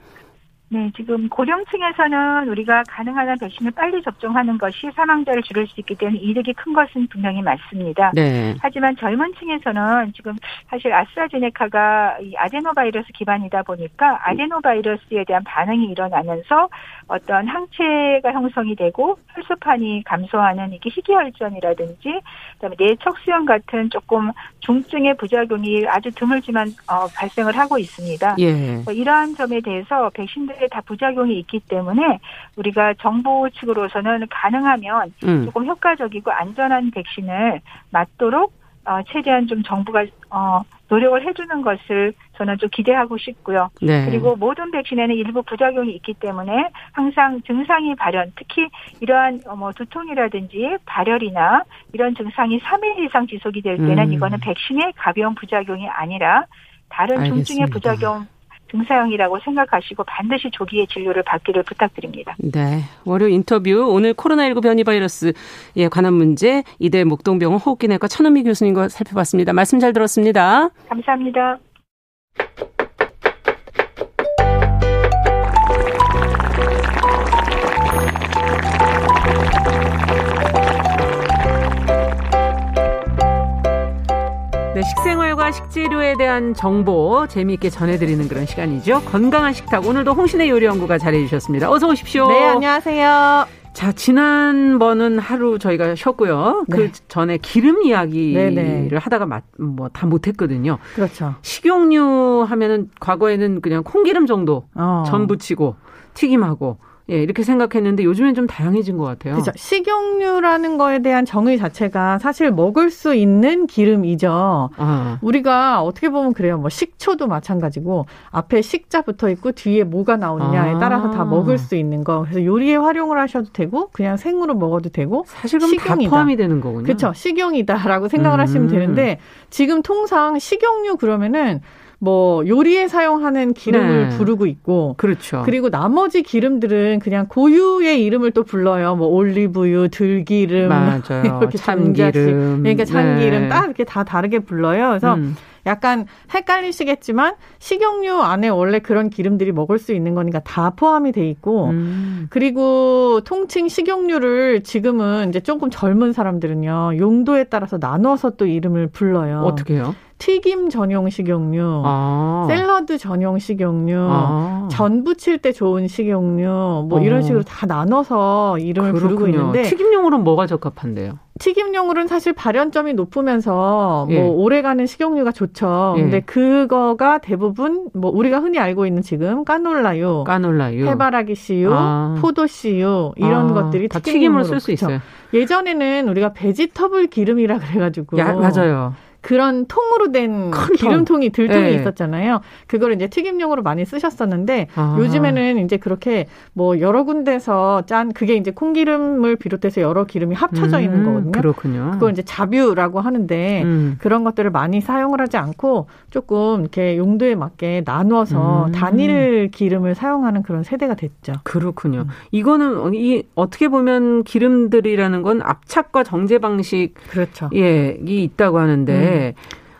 네, 지금 고령층에서는 우리가 가능한 한 백신을 빨리 접종하는 것이 사망자를 줄일 수 있기 때문에 이득이 큰 것은 분명히 맞습니다. 네. 하지만 젊은 층에서는 지금 사실 아스트라제네카가 이 아데노바이러스 기반이다 보니까 아데노바이러스에 대한 반응이 일어나면서 어떤 항체가 형성이 되고 혈소판이 감소하는 이게 희귀혈전이라든지 그다음에 뇌척수염 같은 조금 중증의 부작용이 아주 드물지만 어, 발생을 하고 있습니다. 예. 뭐 이러한 점에 대해서 백신들 개에 다 부작용이 있기 때문에 우리가 정부 측으로서는 가능하면 음. 조금 효과적이고 안전한 백신을 맞도록 어, 최대한 좀 정부가 어, 노력을 해주는 것을 저는 좀 기대하고 싶고요. 네. 그리고 모든 백신에는 일부 부작용이 있기 때문에 항상 증상이 발현, 특히 이러한 어, 뭐 두통이라든지 발열이나 이런 증상이 3일 이상 지속이 될 때는 음. 이거는 백신의 가벼운 부작용이 아니라 다른 알겠습니다. 중증의 부작용 증상이라고 생각하시고 반드시 조기에 진료를 받기를 부탁드립니다. 네. 월요 인터뷰 오늘 코로나19 변이 바이러스에 관한 문제 이대 목동병원 호흡기내과 천은미 교수님과 살펴봤습니다. 말씀 잘 들었습니다. 감사합니다. 네, 식생활과 식재료에 대한 정보 재미있게 전해드리는 그런 시간이죠. 건강한 식탁. 오늘도 홍신의 요리연구가 잘해주셨습니다. 어서 오십시오. 네, 안녕하세요. 자, 지난번은 하루 저희가 쉬었고요. 그 네. 그 전에 기름 이야기를 네네. 네. 하다가 뭐 다 못했거든요. 그렇죠. 식용유 하면은 과거에는 그냥 콩기름 정도 어. 전 부치고 튀김하고 예, 이렇게 생각했는데 요즘엔 좀 다양해진 것 같아요. 그렇죠. 식용유라는 거에 대한 정의 자체가 사실 먹을 수 있는 기름이죠. 아. 우리가 어떻게 보면 그래요. 뭐 식초도 마찬가지고 앞에 식자 붙어 있고 뒤에 뭐가 나오느냐에 아. 따라서 다 먹을 수 있는 거. 그래서 요리에 활용을 하셔도 되고 그냥 생으로 먹어도 되고 사실 그럼 식용이다. 다 포함이 되는 거군요. 그렇죠. 식용이다라고 생각을 음. 하시면 되는데 지금 통상 식용유 그러면은 뭐 요리에 사용하는 기름을 네. 부르고 있고 그렇죠. 그리고 나머지 기름들은 그냥 고유의 이름을 또 불러요. 뭐 올리브유, 들기름, 맞아요. *laughs* 이렇게 참기름, 그러니까 참기름 네. 딱 이렇게 다 다르게 불러요. 그래서 음. 약간 헷갈리시겠지만 식용유 안에 원래 그런 기름들이 먹을 수 있는 거니까 다 포함이 돼 있고 음. 그리고 통칭 식용유를 지금은 이제 조금 젊은 사람들은요 용도에 따라서 나눠서 또 이름을 불러요. 어떻게요? 튀김 전용 식용유, 아. 샐러드 전용 식용유, 아. 전 부칠 때 좋은 식용유, 뭐 어. 이런 식으로 다 나눠서 이름을 그렇군요. 부르고 있는데 튀김용으로는 뭐가 적합한데요? 튀김용으로는 사실 발연점이 높으면서 뭐 예. 뭐 오래가는 식용유가 좋죠. 예. 근데 그거가 대부분 뭐 우리가 흔히 알고 있는 지금 까놀라유, 까놀라유, 해바라기 씨유, 아. 포도 씨유 이런 아. 것들이 다 튀김으로 쓸 수 있어요. 예전에는 우리가 베지터블 기름이라 그래가지고 야, 맞아요. 그런 통으로 된 기름통이 들통이 네. 있었잖아요. 그걸 이제 튀김용으로 많이 쓰셨었는데 아. 요즘에는 이제 그렇게 뭐 여러 군데서 짠 그게 이제 콩기름을 비롯해서 여러 기름이 합쳐져 음, 있는 거거든요. 그렇군요. 그걸 이제 자뷰라고 하는데 음. 그런 것들을 많이 사용을 하지 않고 조금 이렇게 용도에 맞게 나누어서 음. 단일 기름을 사용하는 그런 세대가 됐죠. 그렇군요. 음. 이거는 이 어떻게 보면 기름들이라는 건 압착과 정제 방식 그렇죠. 예, 이 있다고 하는데 음.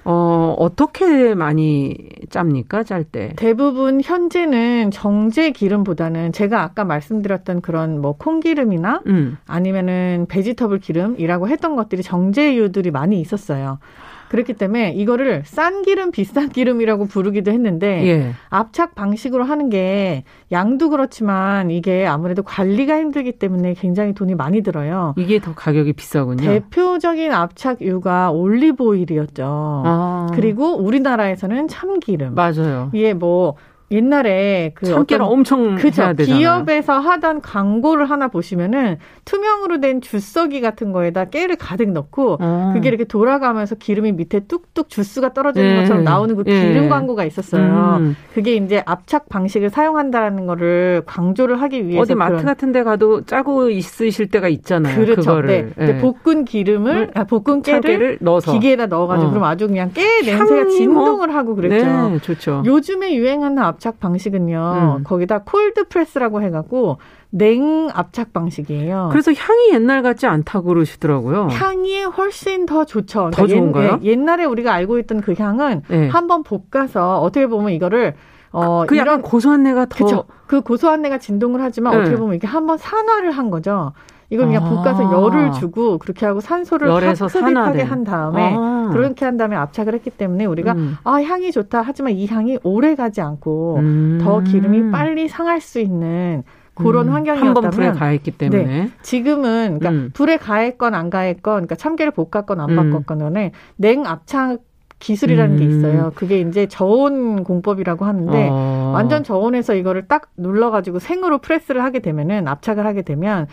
어, 어떻게 많이 짭니까, 짤 때? 대부분 현재는 정제 기름보다는 제가 아까 말씀드렸던 그런 뭐 콩기름이나 음. 아니면은 베지터블 기름이라고 했던 것들이 정제유들이 많이 있었어요. 그렇기 때문에 이거를 싼 기름, 비싼 기름이라고 부르기도 했는데 예. 압착 방식으로 하는 게 양도 그렇지만 이게 아무래도 관리가 힘들기 때문에 굉장히 돈이 많이 들어요. 이게 더 가격이 비싸군요. 대표적인 압착유가 올리브 오일이었죠. 아. 그리고 우리나라에서는 참기름. 맞아요. 이게 뭐 옛날에 그 참깨를 엄청 그죠 기업에서 하던 광고를 하나 보시면은 투명으로 된 주서기 같은 거에다 깨를 가득 넣고 아. 그게 이렇게 돌아가면서 기름이 밑에 뚝뚝 주스가 떨어지는 네. 것처럼 나오는 그 네. 기름 광고가 있었어요. 음. 그게 이제 압착 방식을 사용한다라는 거를 강조를 하기 위해서 어디 마트 같은 데 가도 짜고 있으실 때가 있잖아요. 그렇죠. 그거를. 네. 네. 볶은 기름을 아, 볶은 깨를 넣어서 기계에다 넣어 가지고 어. 그럼 아주 그냥 깨 냄새가 뭐 진동을 하고 그랬죠. 네, 좋죠. 요즘에 유행하는 압착 방식은요. 음. 거기다 cold 프레스라고 해갖고 냉 압착 방식이에요. 그래서 향이 옛날 같지 않다고 그러시더라고요. 향이 훨씬 더 좋죠. 더 그러니까 좋은가요? 옛, 날에 우리가 알고 있던 그 향은 네. 한번 볶아서 어떻게 보면 이거를 어, 그 약간 고소한 내가 더. 그쵸. 그 고소한 내가 진동을 하지만 네. 어떻게 보면 이게 한번 산화를 한 거죠. 이걸 그냥 아. 볶아서 열을 주고 그렇게 하고 산소를 열에서 흡입하게 한 다음에 아. 그렇게 한 다음에 압착을 했기 때문에 우리가 음. 아 향이 좋다 하지만 이 향이 오래 가지 않고 음. 더 기름이 빨리 상할 수 있는 그런 음, 환경이었다면 한번 불에 가했기 때문에 네, 지금은 그러니까 음. 불에 가했건 안 가했건 그러니까 참깨를 볶았건 안 음. 볶았건 간에 냉 압착 기술이라는 음. 게 있어요. 그게 이제 저온 공법이라고 하는데 어. 완전 저온에서 이거를 딱 눌러 가지고 생으로 프레스를 하게 되면은 압착을 하게 되면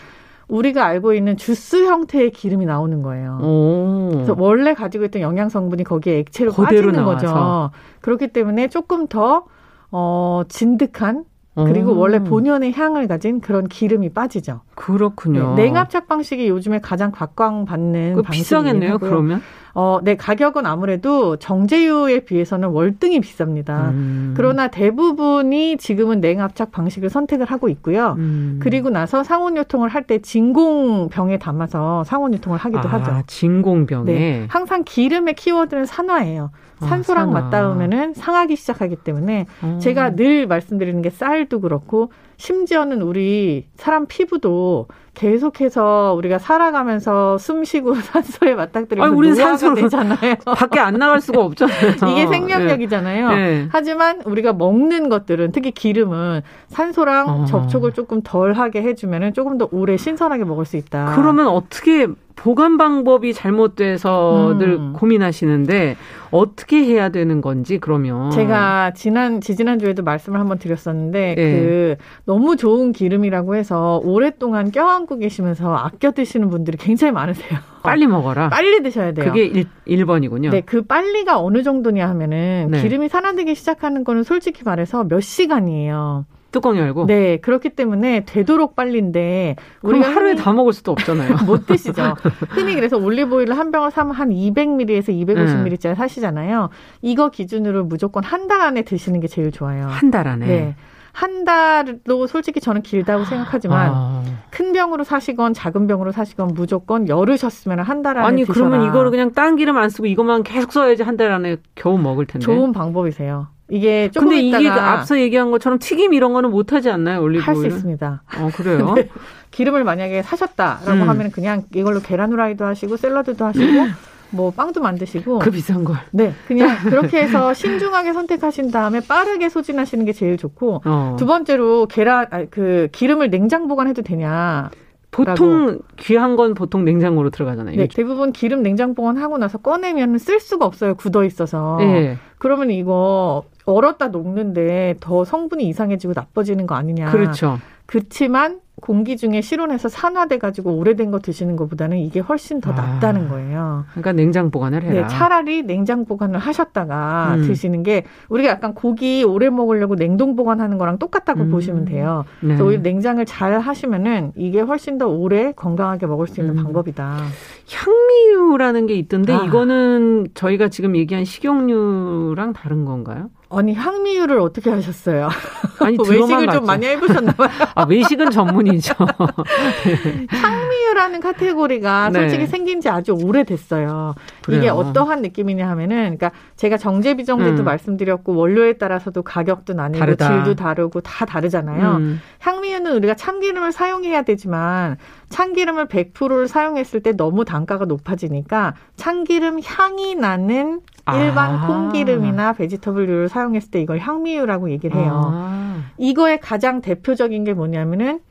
우리가 알고 있는 주스 형태의 기름이 나오는 거예요. 오. 그래서 원래 가지고 있던 영양 성분이 거기에 액체로 빠지는 나와서. 거죠. 그렇기 때문에 조금 더 어, 진득한 그리고 오. 원래 본연의 향을 가진 그런 기름이 빠지죠. 그렇군요. 네, 냉압착 방식이 요즘에 가장 각광받는 방식이긴 비싸겠네요. 그러면? 어, 네, 가격은 아무래도 정제유에 비해서는 월등히 비쌉니다. 음. 그러나 대부분이 지금은 냉압착 방식을 선택을 하고 있고요. 음. 그리고 나서 상온 유통을 할 때 진공병에 담아서 상온 유통을 하기도 아, 하죠. 진공병에. 네. 항상 기름의 키워드는 산화예요. 아, 산소랑 아, 맞닿으면은 상하기 시작하기 때문에 음. 제가 늘 말씀드리는 게 쌀도 그렇고 심지어는 우리 사람 피부도 계속해서 우리가 살아가면서 숨 쉬고 *laughs* 산소에 맞닥뜨리면 우리는 산소 되잖아요. *laughs* 밖에 안 나갈 수가 없잖아요. *laughs* 이게 생명력이잖아요. 네. 네. 하지만 우리가 먹는 것들은 특히 기름은 산소랑 어. 접촉을 조금 덜 하게 해주면 조금 더 오래 신선하게 먹을 수 있다. 그러면 어떻게 보관 방법이 잘못돼서들 음. 고민하시는데 어떻게 해야 되는 건지 그러면 제가 지난 지지난 주에도 말씀을 한번 드렸었는데 네. 그 너무 좋은 기름이라고 해서 오랫동안 껴안 고 계시면서 아껴 드시는 분들이 굉장히 많으세요. *laughs* 빨리 먹어라. 빨리 드셔야 돼요. 그게 1, 1번이군요. 네, 그 빨리가 어느 정도냐 하면은 네. 기름이 산화되기 시작하는 거는 솔직히 말해서 몇 시간이에요. 뚜껑 열고. 네, 그렇기 때문에 되도록 빨리인데 우리가 하루에 흔히, 다 먹을 수도 없잖아요. *laughs* 못 드시죠. 흔히 그래서 올리브 오일을 한 병을 사면 한 200ml에서 250ml짜리 네. 사시잖아요. 이거 기준으로 무조건 한 달 안에 드시는 게 제일 좋아요. 한 달 안에. 네. 한 달도 솔직히 저는 길다고 생각하지만 아. 큰 병으로 사시건 작은 병으로 사시건 무조건 열으셨으면 한 달 안에 아니 드셔라. 그러면 이거를 그냥 딴 기름 안 쓰고 이것만 계속 써야지 한 달 안에 겨우 먹을 텐데. 좋은 방법이세요. 이게 조금 근데 이게 앞서 얘기한 것처럼 튀김 이런 거는 못 하지 않나요? 올리브 할 수 있습니다. 어, 그래요? *laughs* 네. 기름을 만약에 사셨다라고 음. 하면 그냥 이걸로 계란 후라이도 하시고 샐러드도 하시고 *laughs* 뭐 빵도 만드시고 그 비싼 걸. 네, 그냥 그렇게 해서 신중하게 선택하신 다음에 빠르게 소진하시는 게 제일 좋고 어. 두 번째로 계란 아, 그 기름을 냉장 보관해도 되냐? 보통 귀한 건 보통 냉장고로 들어가잖아요. 네, 대부분 기름 냉장 보관하고 나서 꺼내면 쓸 수가 없어요. 굳어 있어서. 네. 그러면 이거 얼었다 녹는데 더 성분이 이상해지고 나빠지는 거 아니냐. 그렇죠. 그렇지만 공기 중에 실온에서 산화돼 가지고 오래된 거 드시는 것보다는 이게 훨씬 더 낫다는 아, 거예요. 그러니까 냉장 보관을 해라. 네, 차라리 냉장 보관을 하셨다가 음. 드시는 게 우리가 약간 고기 오래 먹으려고 냉동 보관하는 거랑 똑같다고 음. 보시면 돼요. 네. 그래서 오히려 냉장을 잘 하시면은 이게 훨씬 더 오래 건강하게 먹을 수 있는 음. 방법이다. 향미유라는 게 있던데 아. 이거는 저희가 지금 얘기한 식용유랑 다른 건가요? 아니 향미유를 어떻게 하셨어요? *laughs* 아니 *laughs* 외식을 좀 많이 해보셨나 봐요. *laughs* 아 외식은 전문이죠. 네. 향미유라는 카테고리가 네. 솔직히 생긴 지 아주 오래됐어요. 그래요. 이게 어떠한 느낌이냐 하면은 그러니까 제가 정제 비정제도 음. 말씀드렸고 원료에 따라서도 가격도 나뉘고 다르다. 질도 다르고 다 다르잖아요. 음. 향미유는 우리가 참기름을 사용해야 되지만 참기름을 100%를 사용했을 때 너무 단가가 높아지니까 참기름 향이 나는 일반 아. 콩기름이나 vegetable유를 사용했을 때 이걸 향미유라고 얘기를 해요. 아. 이거의 가장 대표적인 게 뭐냐면은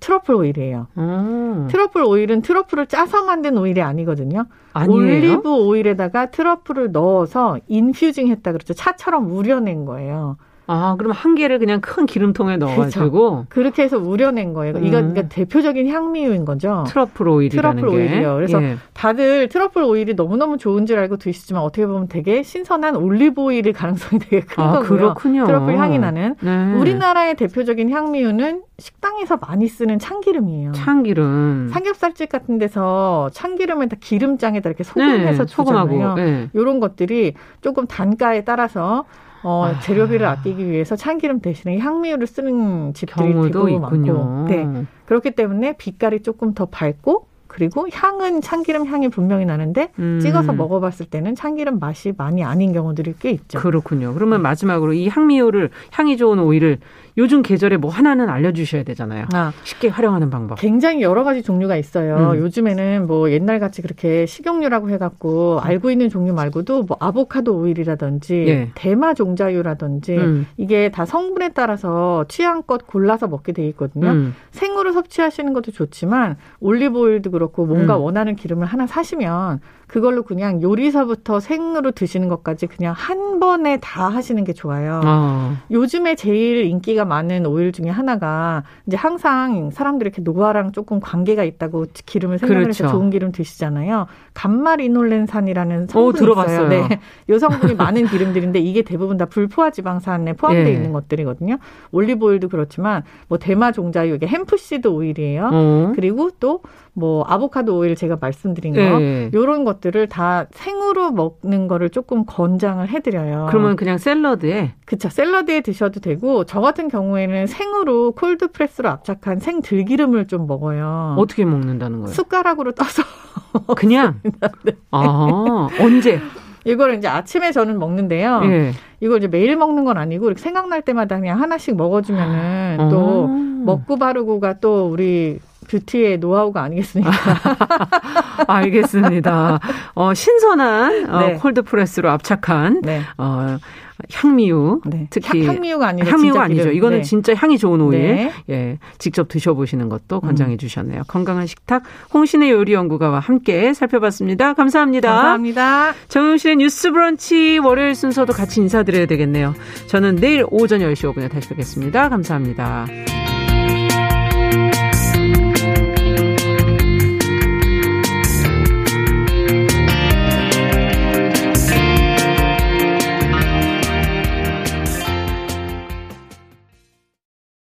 트러플 오일이에요. 음. 트러플 오일은 truffle을 짜서 만든 오일이 아니거든요. 아니에요? 올리브 오일에다가 truffle을 넣어서 infusing 했다 그렇죠. 차처럼 우려낸 거예요. 아, 그럼 한 개를 그냥 큰 기름통에 넣어가지고. 그렇게 해서 우려낸 거예요. 음. 이건 그러니까 대표적인 향미유인 거죠. 트러플 오일이라는 트러플 게. 오일이요. 그래서 예. 다들 트러플 오일이 너무 너무 좋은 줄 알고 드시지만 어떻게 보면 되게 신선한 올리브 오일일 가능성이 *laughs* 되게 큰 아, 거고요. 그렇군요. 트러플 향이 나는 네. 우리나라의 대표적인 향미유는 식당에서 많이 쓰는 참기름이에요. 참기름. 삼겹살집 같은 데서 참기름에다 기름장에다 이렇게 소금해서 네, 주잖아요. 네. 이런 것들이 조금 단가에 따라서 어, 아. 재료비를 아끼기 위해서 참기름 대신에 향미유를 쓰는 집들이 되게 많고, 네 그렇기 때문에 빛깔이 조금 더 밝고 그리고 향은 참기름 향이 분명히 나는데 음. 찍어서 먹어봤을 때는 참기름 맛이 많이 아닌 경우들이 꽤 있죠. 그렇군요. 그러면 마지막으로 이 향미유를 향이 좋은 오일을 요즘 계절에 뭐 하나는 알려주셔야 되잖아요. 아, 쉽게 활용하는 방법. 굉장히 여러 가지 종류가 있어요. 음. 요즘에는 뭐 옛날 같이 그렇게 식용유라고 해갖고 알고 있는 종류 말고도 뭐 아보카도 오일이라든지 예. 대마 종자유라든지 음. 이게 다 성분에 따라서 취향껏 골라서 먹게 돼 있거든요. 음. 생으로 섭취하시는 것도 좋지만 올리브 오일도 그렇고 뭔가 음. 원하는 기름을 하나 사시면 그걸로 그냥 요리서부터 생으로 드시는 것까지 그냥 한 번에 다 하시는 게 좋아요. 어. 요즘에 제일 인기가 많은 오일 중에 하나가 이제 항상 사람들이 이렇게 노화랑 조금 관계가 있다고 기름을 생각을 그렇죠. 해서 좋은 기름 드시잖아요. 감마리놀렌산이라는 성분이 오, 있어요. 네. 요 성분이 많은 기름들인데 이게 대부분 다 불포화 지방산에 포함되어 예. 있는 것들이거든요. 올리브 오일도 그렇지만 뭐 대마 종자유 이게 hemp seed 오일이에요. 어. 그리고 또 뭐 아보카도 오일 제가 말씀드린 거 네. 요런 것들을 다 생으로 먹는 거를 조금 권장을 해드려요. 그러면 그냥 샐러드에 그쵸 샐러드에 드셔도 되고 저 같은 경우에는 생으로 콜드 프레스로 압착한 생 들기름을 좀 먹어요. 어떻게 먹는다는 거예요? 숟가락으로 떠서 *laughs* 그냥 네. 아 언제? 이걸 이제 아침에 저는 먹는데요. 예. 이걸 이제 매일 먹는 건 아니고 이렇게 생각날 때마다 그냥 하나씩 먹어주면은 어. 또 먹고 바르고가 또 우리 beauty의 노하우가 아니겠습니까? *laughs* 알겠습니다. 어, 신선한 어, 네. cold press로 압착한 네. 어, 향미유 네. 특히 향미유가 아니라 향미유가 아니죠. 기름. 이거는 네. 진짜 향이 좋은 오일. 네. 예, 직접 드셔보시는 것도 권장해 음. 주셨네요. 건강한 식탁 홍신애 요리 연구가와 함께 살펴봤습니다. 감사합니다. 감사합니다. 정용실의 뉴스브런치 월요일 순서도 같이 인사드려야 되겠네요. 저는 내일 오전 10시 5분에 다시 뵙겠습니다. 감사합니다.